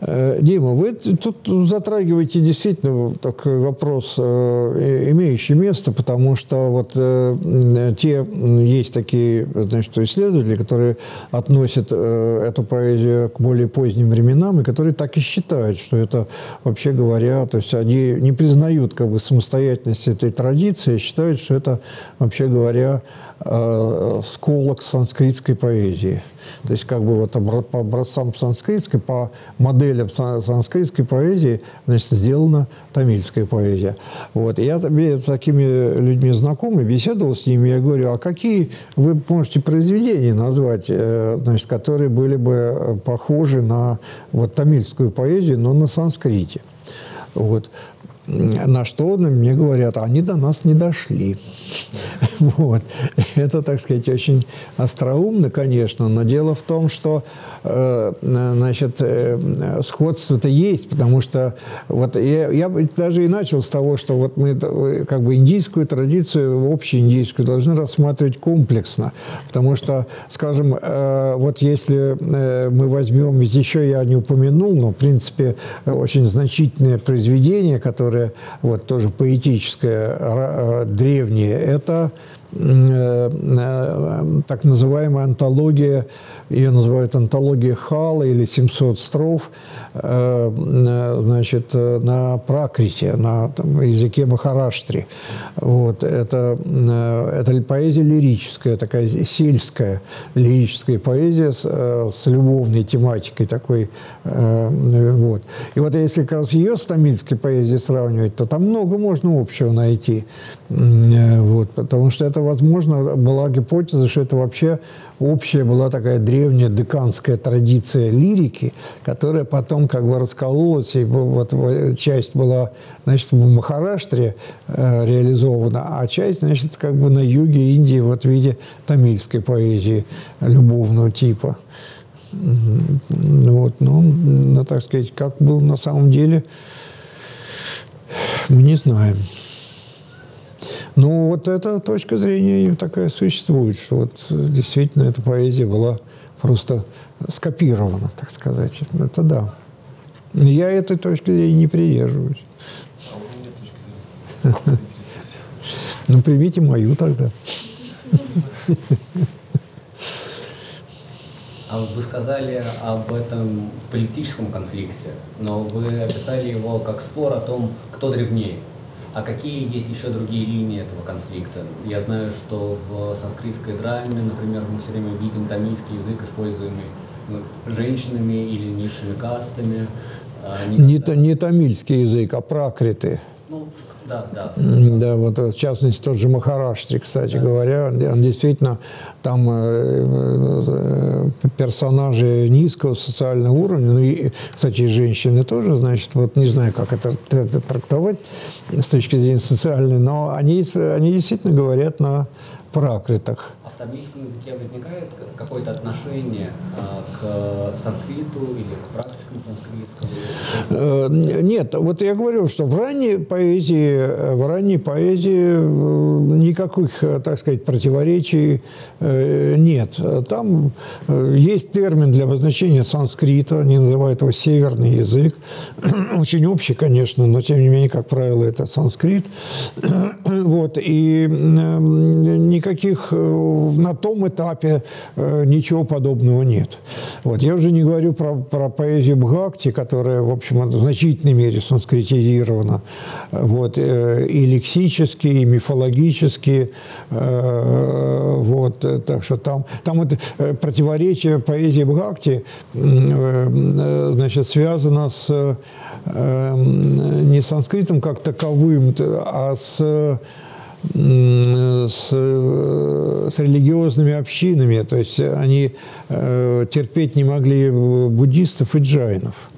э, Дима, вы тут затрагиваете действительно такой вопрос, э, имеющий место, потому что вот э, те есть такие значит, исследователи, которые относят э, эту поэзию к более поздним временам и которые так и считают, что это, вообще говоря, то есть они не признают как бы самостоятельность этой традиции, считают, что это, вообще говоря, э, сколок санскритской поэзии. То есть как бы вот по образцам санскритской, по моделям санскритской поэзии значит, сделана тамильская поэзия. Вот. И я с такими людьми знакомый, беседовал с ними, я говорю, а какие вы можете произведения назвать, э, значит, которые были бы похожи на вот, тамильскую поэзию, но на санскрите? Вот. На что мне говорят, они до нас не дошли. Вот. Это, так сказать, очень остроумно, конечно, но дело в том, что э, значит, э, сходство-то есть, потому что вот я, я даже и начал с того, что вот мы как бы индийскую традицию, общеиндийскую, должны рассматривать комплексно, потому что, скажем, э, вот если мы возьмем, еще я не упомянул, но, в принципе, очень значительное произведение, которое вот тоже поэтическое, древнее, это Э, э, так называемая антология, ее называют антология Хала или 700 строф, э, значит, на пракрите, на там, языке Махараштри. Вот, это, это поэзия лирическая, такая сельская лирическая поэзия с, с любовной тематикой такой. Вот. И вот если как раз ее с тамильской поэзией сравнивать, то там много можно общего найти. Вот, потому что это, возможно, была гипотеза, что это вообще общая была такая древняя деканская традиция лирики, которая потом как бы раскололась, и вот часть была, значит, в Махараштре э, реализована, а часть, значит, как бы на юге Индии вот в виде тамильской поэзии любовного типа. Вот, ну, ну, так сказать, как было на самом деле, мы не знаем. Ну, вот эта точка зрения такая существует, что вот действительно эта поэзия была просто скопирована, так сказать. Это да. Я этой точки зрения не придерживаюсь. Ну, примите мою тогда. А вы сказали об этом политическом конфликте, но вы описали его как спор о том, кто древнее. А какие есть еще другие линии этого конфликта? Я знаю, что в санскритской драме, например, мы все время видим тамильский язык, используемый ну, женщинами или низшими кастами. А никогда... Не, не тамильский язык, а пракриты. Ну, да, да. Да, вот в частности тот же Махараштри, кстати да. говоря, он действительно там э, э, персонажи низкого социального уровня, ну и, кстати, женщины тоже, значит, вот не знаю, как это, это трактовать с точки зрения социальной, но они, они действительно говорят на пракритах. В тамильском языке возникает какое-то отношение а, к санскриту или к практикам санскритского? Э, нет, вот я говорю, что в ранней поэзии, в ранней поэзии э, никаких, так сказать, противоречий э, нет. Там есть термин для обозначения санскрита, они называют его северный язык. Очень общий, конечно, но тем не менее, как правило, это санскрит. Вот, и никаких на том этапе ничего подобного нет. Вот. Я уже не говорю про, про поэзию Бхакти, которая, в общем, в значительной мере санскритизирована. Вот. Э, и лексически, и мифологически. Э, вот. Так что там, там вот э, противоречие поэзии Бхакти значит, связано с не санскритом как таковым, а с с, с религиозными общинами, то есть они э, терпеть не могли буддистов и джайнов.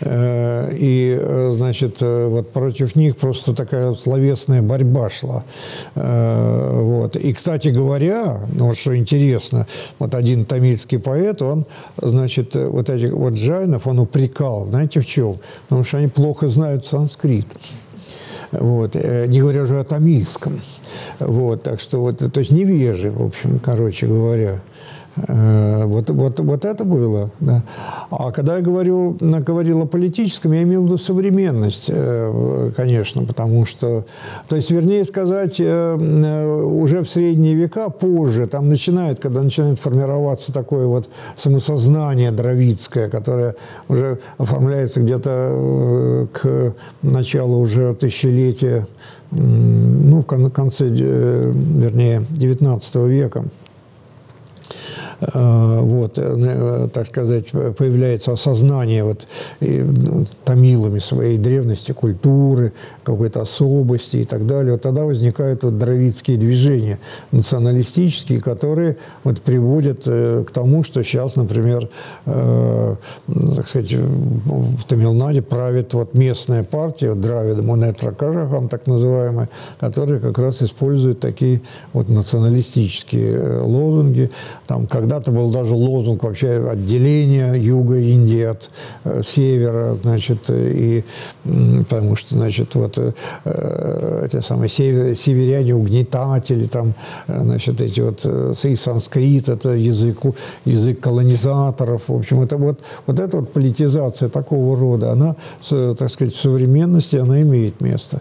Э, и, э, значит, э, вот против них просто такая словесная борьба шла. Э, вот. И, кстати говоря, ну, что интересно, вот один тамильский поэт, он, значит, вот этих вот джайнов, он упрекал, знаете, в чем? Потому что они плохо знают санскрит. Вот. Э, не говоря уже о тамильском. Вот. Так что вот, то есть невежи, в общем, короче говоря. Э, вот, вот, вот это было. Да. А когда я говорю, говорил о политическом, я имел в виду современность, э, конечно, потому что, то есть, вернее сказать, э, уже в средние века, позже, там начинает, когда начинает формироваться такое вот самосознание дровицкое, которое уже оформляется где-то к началу уже тысячелетия, ну, в конце, вернее, XIX века. Э, вот, э, так сказать, появляется осознание вот ну, тамилами своей древности, культуры, какой-то особости и так далее, вот тогда возникают вот дровицкие движения националистические, которые вот приводят к тому, что сейчас, например, так сказать, в Тамилнаде правит вот местная партия, вот Дравида Монетра так называемая, которая как раз использует такие вот националистические э, лозунги. Там когда-то был даже лозунг вообще отделения юга Индии от э, севера, значит, и потому что, значит, вот э, э эти самые север, северяне угнетатели, там, значит, эти вот и санскрит, это язык, язык колонизаторов, в общем, это вот, вот эта вот политизация такого рода, она, так сказать, в современности, она имеет место.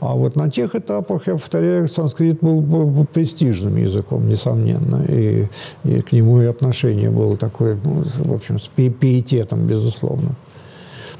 А вот на тех этапах, я повторяю, санскрит был, престижным языком, несомненно, и, и нему и отношение было такое, ну, в общем, с пиететом, безусловно.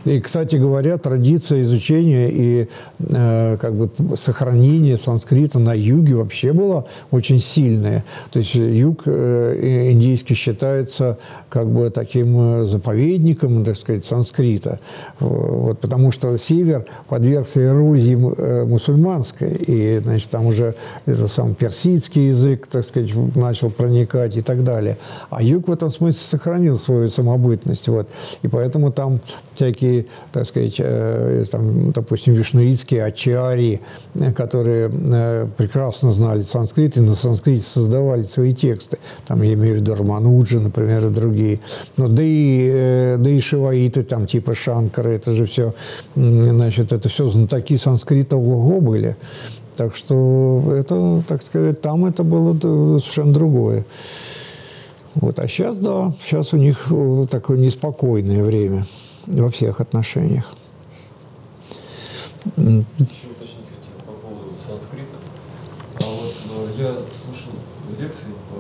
И, кстати говоря, традиция изучения и э, как бы сохранения санскрита на юге вообще была очень сильная. То есть юг э, индийский считается как бы таким э, заповедником, так сказать, санскрита. Вот, потому что север подвергся эрозии э, мусульманской, и, значит, там уже это сам персидский язык, так сказать, начал проникать и так далее. А юг в этом смысле сохранил свою самобытность. Вот. И поэтому там всякие, так сказать, э, там, допустим, вишнуитские ачари, которые э, прекрасно знали санскрит и на санскрите создавали свои тексты. Там, я имею в виду Рамануджа, например, и другие. Но да и, э, да и шиваиты, там, типа Шанкара, это же все, значит, это все знатоки санскрита ого были. Так что это, так сказать, там это было совершенно другое. Вот. А сейчас, да, сейчас у них такое неспокойное время во всех отношениях. Еще уточнить хотел по поводу санскрита. А вот э, я слушал лекции по,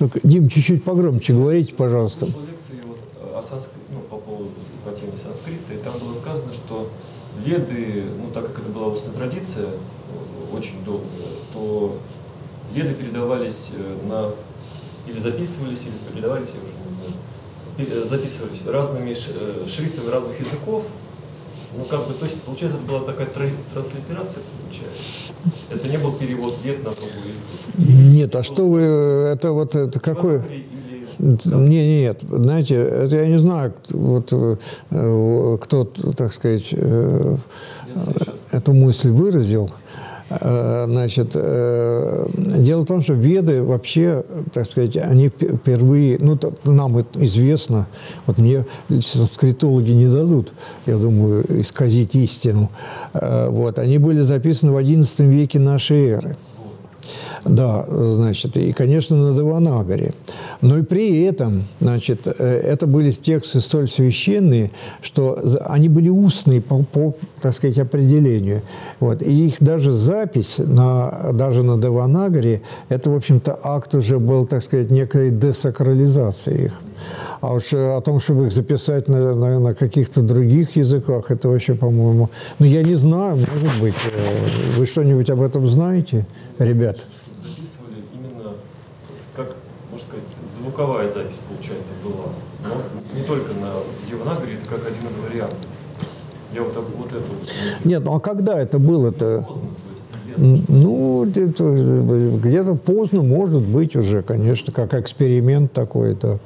ну, как... Дим, чуть-чуть погромче говорите, пожалуйста. Слушал лекции вот о санскрите, ну, по поводу, по теме санскрита, и там было сказано, что веды, ну, так как это была устная традиция, э, очень долгая, то веды передавались э, на или записывались, или передавались, я уже Э, записывались разными э, шрифтами разных языков. Ну, как бы, то есть, получается, это была такая транслитерация, получается. Это не был перевод вет на другой язык. Нет, а что вы, это вот, это какой... Не, нет, знаете, это я не знаю, вот э, кто, так сказать, эту мысль выразил. Э, значит, э, дело в том, что веды вообще, так сказать, они впервые, ну, нам известно, вот мне санскритологи не дадут, я думаю, исказить истину, э, вот, они были записаны в XI веке нашей эры. Да, значит, и, конечно, на Деванагаре. Но и при этом, значит, э, это были тексты столь священные, что они были устные по, по так сказать, определению. Вот. И их даже запись на, даже на Деванагаре, это, в общем-то, акт уже был, так сказать, некой десакрализации их. А уж о том, чтобы их записать на, на, на каких-то других языках, это вообще, по-моему... Ну, я не знаю, может быть. Э, вы что-нибудь об этом знаете, ребят? Можно сказать, звуковая запись, получается, была. Но не только на Деванагаре, это как один из вариантов. Я вот, вот это вот... Нет, ну а когда это было-то? Поздно, ну, где-то поздно, может быть уже, конечно, как эксперимент такой-то.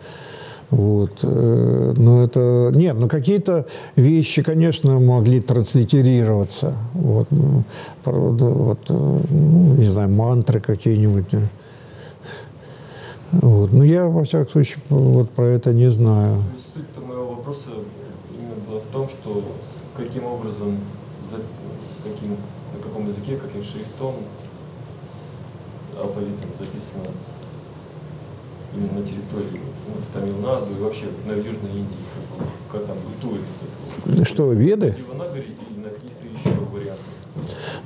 Вот. Э, но это... Нет, ну какие-то вещи, конечно, могли транслитерироваться. Вот, ну, вот, э, ну, не знаю, мантры какие-нибудь. Вот. Но я, во всяком случае, вот про это не знаю. Суть моего вопроса именно была в том, что каким образом, каким, на каком языке, каким шрифтом, алфавитом записано именно на территории ну, в Тамилнаду и вообще на Южной Индии, как, как там бытует. Это, Что, веды? В Деванагаре или на каких-то еще вариантах.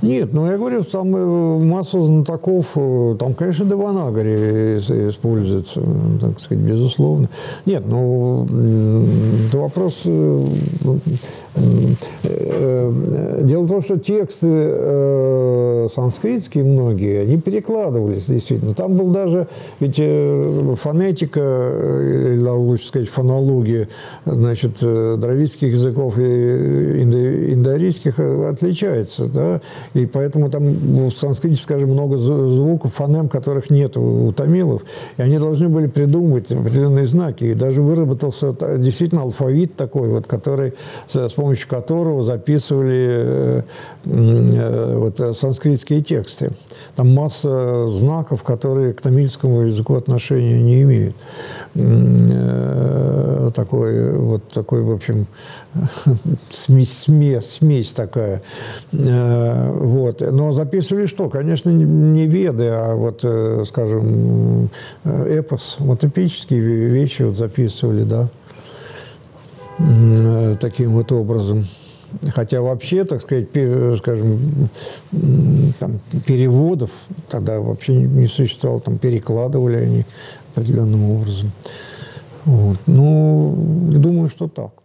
Нет, ну я говорю, там э, масса знатоков, э, там, конечно, Деванагари используется, так сказать, безусловно. Нет, ну, это вопрос... Э, дело в том, что тексты санскритские многие, они перекладывались, действительно. Там был даже, ведь фонетика, или лучше сказать, фонология, значит, дравидских языков и индоарийских отличается, да, и поэтому там в санскрите, скажем, много звуков, фонем, которых нет у тамилов. И они должны были придумывать определенные знаки. И даже выработался действительно алфавит такой, вот, который, с помощью которого записывали э, э, вот, санскритские тексты. Там масса знаков, которые к тамильскому языку отношения не имеют. Э, такой, вот такой, в общем, смесь, смесь, смесь такая. Вот. Но записывали что? Конечно, не веды, а вот, э, скажем, э, эпос. Вот эпические вещи вот записывали, да, э, таким вот образом. Хотя вообще, так сказать, скажем, там, переводов тогда вообще не существовало, там перекладывали они определенным образом. Вот. Ну, думаю, что так.